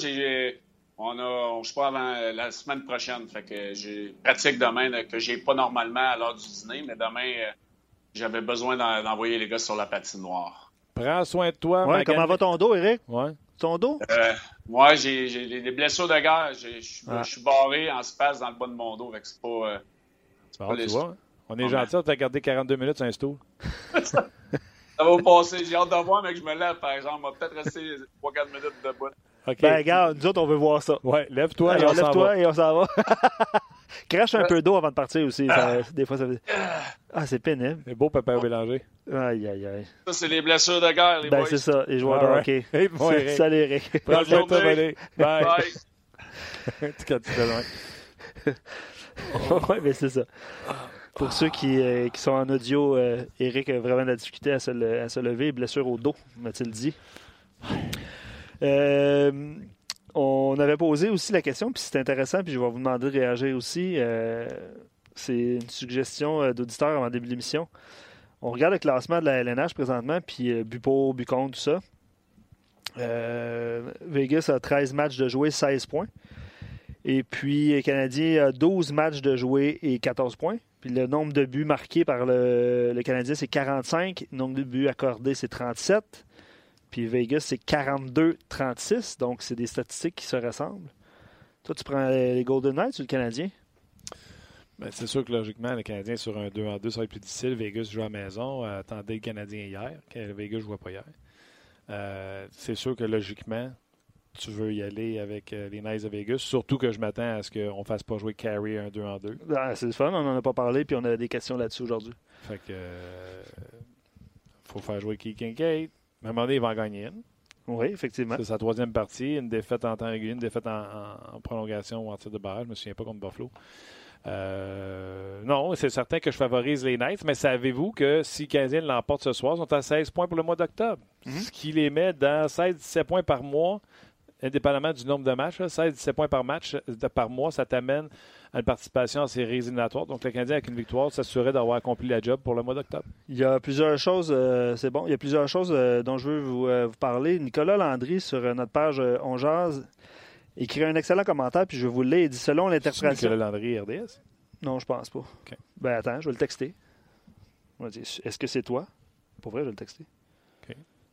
on a, joue pas avant la semaine prochaine. Fait que j'ai pratique demain que j'ai pas normalement à l'heure du dîner, mais demain, j'avais besoin d'envoyer les gars sur la patinoire. Prends soin de toi. Ouais, comment va ton dos, Eric? Ouais ton dos? Moi, j'ai des blessures de guerre. Je suis barré en space dans le bas de mon dos. C'est pas. Euh, pas tu vois, on est gentil, on t'a gardé 42 minutes sur un stool. ça va passer. J'ai hâte de voir, mais que je me lève, par exemple. On va peut-être rester 3-4 minutes debout. Okay. Ben, regarde, nous autres, on veut voir ça. Ouais, lève-toi et on s'en va. et on s'en va. Crache un peu d'eau avant de partir aussi. des fois, ça fait... Ah, c'est pénible. C'est beau, Papa Bélanger. Aïe, aïe, aïe. Ça, c'est les blessures de guerre, les ben, c'est ça, les joueurs de hockey. Hey, bon, Salut, Eric. Bonne journée. Bye. Bye. tu fais loin. oui, mais c'est ça. Pour ceux qui, euh, qui, sont en audio, euh, Eric a vraiment de la difficulté à se, à se lever. Blessure au dos, m'a-t-il dit? Euh, on avait posé aussi la question, puis c'est intéressant, puis je vais vous demander de réagir aussi. Euh, c'est une suggestion euh, d'auditeur avant début de l'émission. On regarde le classement de la LNH présentement, puis euh, Bucon, tout ça. Vegas a 13 matchs de jouer, 16 points. Et puis, Canadien a 12 matchs de jouer et 14 points. Puis le nombre de buts marqués par le, le Canadien, c'est 45. Le nombre de buts accordés, c'est 37. Puis Vegas, c'est 42-36. Donc, c'est des statistiques qui se ressemblent. Toi, tu prends les Golden Knights ou le Canadien? Ben, c'est sûr que logiquement, le Canadien sur un 2 en 2, ça va être plus difficile. Vegas joue à la maison. Euh, attendez le Canadien hier. Vegas ne jouait pas hier. Euh, c'est sûr que logiquement, tu veux y aller avec euh, les Knights de Vegas. Surtout que je m'attends à ce qu'on ne fasse pas jouer Carey un 2 en 2. Ben, c'est le fun, on n'en a pas parlé, puis on a des questions là-dessus aujourd'hui. Fait que. faut faire jouer Key Kincaid. À un moment donné, il va en gagner une. Oui, effectivement. C'est sa troisième partie, une défaite en temps régulier, une défaite en, prolongation ou en tir de barrage. Je ne me souviens pas contre Buffalo. Euh, non, c'est certain que je favorise les Knights, mais savez-vous que si Canadien l'emporte ce soir, ils sont à 16 points pour le mois d'octobre. Mhm. Ce qui les met dans 16-17 points par mois, indépendamment du nombre de matchs. 16-17 points par match par mois, ça t'amène à une participation à ces éliminatoires. Donc, le Canadien, avec une victoire, s'assurait d'avoir accompli la job pour le mois d'octobre. Il y a plusieurs choses, euh, c'est bon, il y a plusieurs choses euh, dont je veux vous, vous, parler. Nicolas Landry, sur notre page On écrit un excellent commentaire, puis je vais vous le lire. Il dit selon l'interprétation. Nicolas Landry, RDS Non, je pense pas. Ben attends, je vais le texter. Est-ce que c'est toi? Pour vrai, je vais le texter.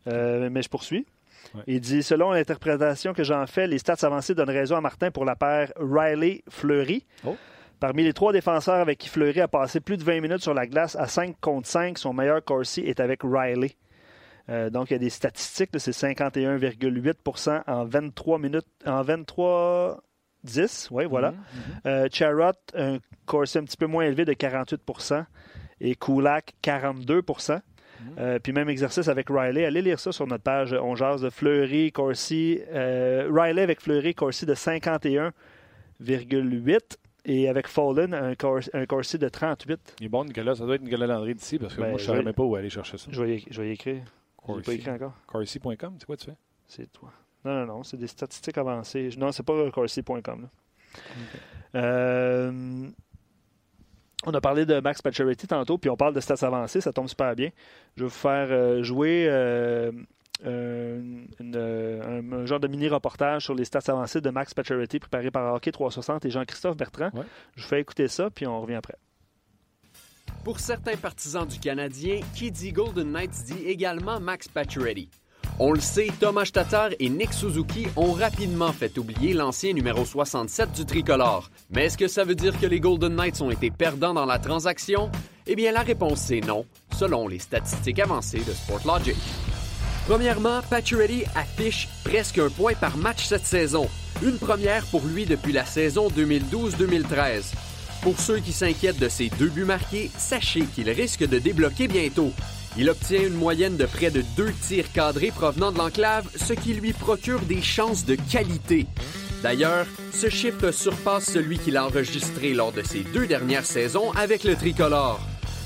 Euh, mais je poursuis. Il dit Selon l'interprétation que j'en fais, les stats avancés donnent raison à Martin pour la paire Riley-Fleury. Oh. Parmi les trois défenseurs avec qui Fleury a passé plus de 20 minutes sur la glace à 5 contre 5, son meilleur Corsi est avec Riley. Euh, donc, il y a des statistiques, c'est 51,8 en 23 minutes, en 23 10, oui, voilà. Mm-hmm, mm-hmm. Euh, Charrot, un corset un petit peu moins élevé de 48% et Kulak, 42 mm-hmm. Euh, puis même exercice avec Riley. Allez lire ça sur notre page On jase de Fleury, Corsi. Riley avec Fleury, Corsi de 51,8 et avec Fallen, un, Corsi de 38. Il est bon, Nicolas. Ça doit être Nicolas Landry d'ici parce que ben, moi, je ne savais même pas où aller chercher ça. Je vais je vais y écrire. Corsi. pas écrit encore. Corsi.com, c'est quoi tu fais? C'est toi. Non, non, non, c'est des statistiques avancées. Non, c'est pas Corsi.com. Euh, on a parlé de Max Pacioretty tantôt, puis on parle de stats avancées, ça tombe super bien. Je vais vous faire euh, jouer euh, un, genre de mini-reportage sur les stats avancées de Max Pacioretty préparé par Hockey 360 et Jean-Christophe Bertrand. Je vous fais écouter ça, puis on revient après. Pour certains partisans du Canadien, qui dit Golden Knights dit également Max Pacioretty. On le sait, Thomas Tatar et Nick Suzuki ont rapidement fait oublier l'ancien numéro 67 du tricolore. Mais est-ce que ça veut dire que les Golden Knights ont été perdants dans la transaction? Eh bien, la réponse est non, selon les statistiques avancées de Sportlogic. Premièrement, Pacioretty affiche presque un point par match cette saison, une première pour lui depuis la saison 2012-2013. Pour ceux qui s'inquiètent de ses deux buts marqués, sachez qu'il risque de débloquer bientôt. Il obtient une moyenne de près de deux tirs cadrés provenant de l'enclave, ce qui lui procure des chances de qualité. D'ailleurs, ce chiffre surpasse celui qu'il a enregistré lors de ses deux dernières saisons avec le tricolore.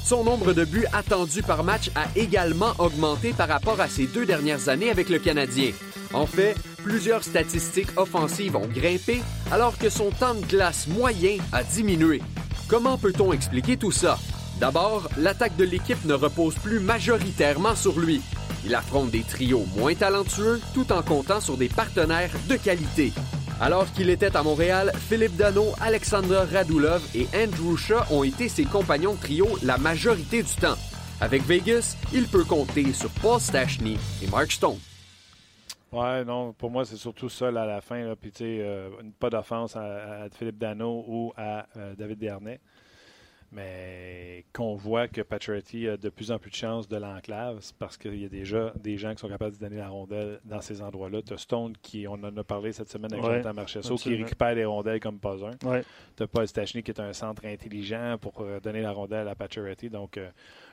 Son nombre de buts attendus par match a également augmenté par rapport à ses deux dernières années avec le Canadien. En fait, plusieurs statistiques offensives ont grimpé alors que son temps de glace moyen a diminué. Comment peut-on expliquer tout ça? D'abord, l'attaque de l'équipe ne repose plus majoritairement sur lui. Il affronte des trios moins talentueux tout en comptant sur des partenaires de qualité. Alors qu'il était à Montréal, Philippe Dano, Alexandre Radulov et Andrew Shaw ont été ses compagnons de trio la majorité du temps. Avec Vegas, il peut compter sur Paul Stachny et Mark Stone. Ouais, non, pour moi, c'est surtout ça à la fin. Puis, tu sais, euh, pas d'offense à, Philippe Dano ou à euh, David Dernay. Mais qu'on voit que Pacioretty a de plus en plus de chances de l'enclave, c'est parce qu'il y a déjà des gens qui sont capables de donner la rondelle dans ces endroits-là. Tu as Stone, qui, on en a parlé cette semaine avec Jonathan Marchesso, qui récupère les rondelles comme pas un. Ouais. Tu as Paul Stachny, qui est un centre intelligent pour euh, donner la rondelle à Pacioretty. Donc,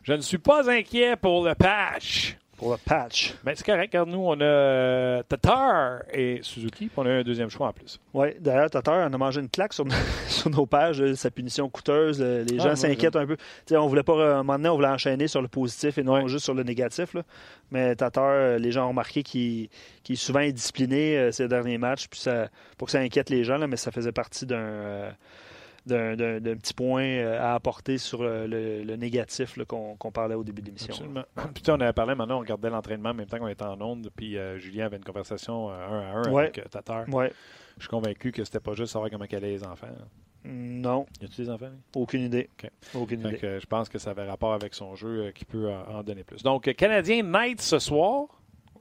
je ne suis pas inquiet pour le patch pour le patch. Mais ben, c'est correct, car nous, on a euh, Tatar et Suzuki, puis on a un deuxième choix en plus. Oui, d'ailleurs, Tatar, on a mangé une claque sur, nos pages, euh, sa punition coûteuse. Euh, les ah, gens s'inquiètent un peu. on voulait pas, un moment donné, on voulait enchaîner sur le positif et non juste sur le négatif. Mais Tatar, les gens ont remarqué qu'il est souvent indiscipliné ces derniers matchs, puis ça, pour que ça inquiète les gens, là, mais ça faisait partie d'un d'un petit point euh, à apporter sur le, négatif qu'on parlait au début de l'émission. Absolument. Puis on avait parlé maintenant, on regardait l'entraînement en même temps qu'on était en onde, puis euh, Julien avait une conversation euh, un à un avec Tatar. Ouais. Je suis convaincu que c'était pas juste savoir comment qu'elle les enfants. Non. Y a-tu des enfants? Aucune idée. Aucune idée. je pense que ça avait rapport avec son jeu qui peut en donner plus. Donc, Canadien Night ce soir,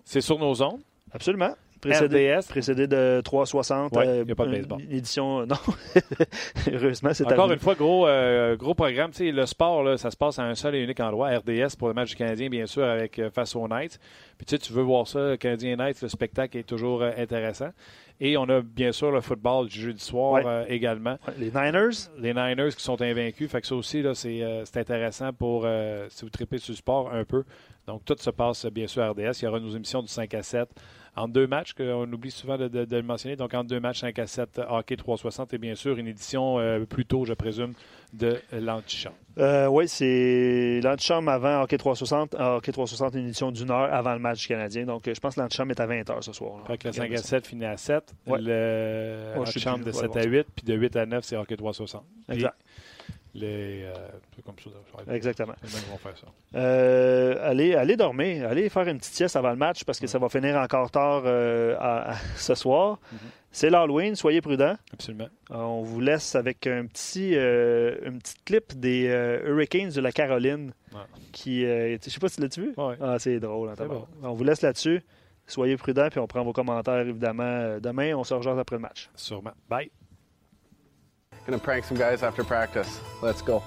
c'est sur nos ondes. Absolument. Précédé, précédé de 360. Il n'y a pas de baseball. Édition, non. Heureusement, c'est Encore une fois, gros, euh, gros programme. le sport, là, ça se passe à un seul et unique endroit. RDS pour le match du Canadien, bien sûr, avec euh, face aux Knights. Puis tu veux voir ça, Canadien Knights, le spectacle est toujours euh, intéressant. Et on a bien sûr le football du jeudi soir également. Les Niners? Les Niners qui sont invaincus. Fait que ça aussi, c'est intéressant pour, si vous tripez sur le sport un peu. Donc, tout se passe bien sûr à RDS. Il y aura nos émissions du 5 à 7 en deux matchs, qu'on oublie souvent de, le mentionner. Donc, en deux matchs, 5 à 7 hockey 360 et bien sûr une édition euh, plus tôt, je présume, de l'antichambre. Euh, oui, c'est l'antichambre avant hockey 360. Hockey 360, une édition d'une heure avant le match canadien. Donc, je pense que l'antichambre est à 20 h ce soir. Fait que le 5 à 7 finit à 7. Le l'antichambre de 7 à 8, puis de 8 à 9, c'est hockey 360. Exact les euh, comme ça. Exactement. Euh, allez, allez dormir, allez faire une petite sieste avant le match parce que ça va finir encore tard euh, ce soir. Mm-hmm. C'est l'Halloween, soyez prudents. Absolument. on vous laisse avec un petit, une petite clip des Hurricanes de la Caroline. Qui, je sais pas si tu l'as vu? Ah, c'est drôle. Hein, on vous laisse là-dessus. Soyez prudents, puis on prend vos commentaires évidemment demain. On se rejoint après le match. Sûrement. Bye. Gonna prank some guys after practice. Let's go.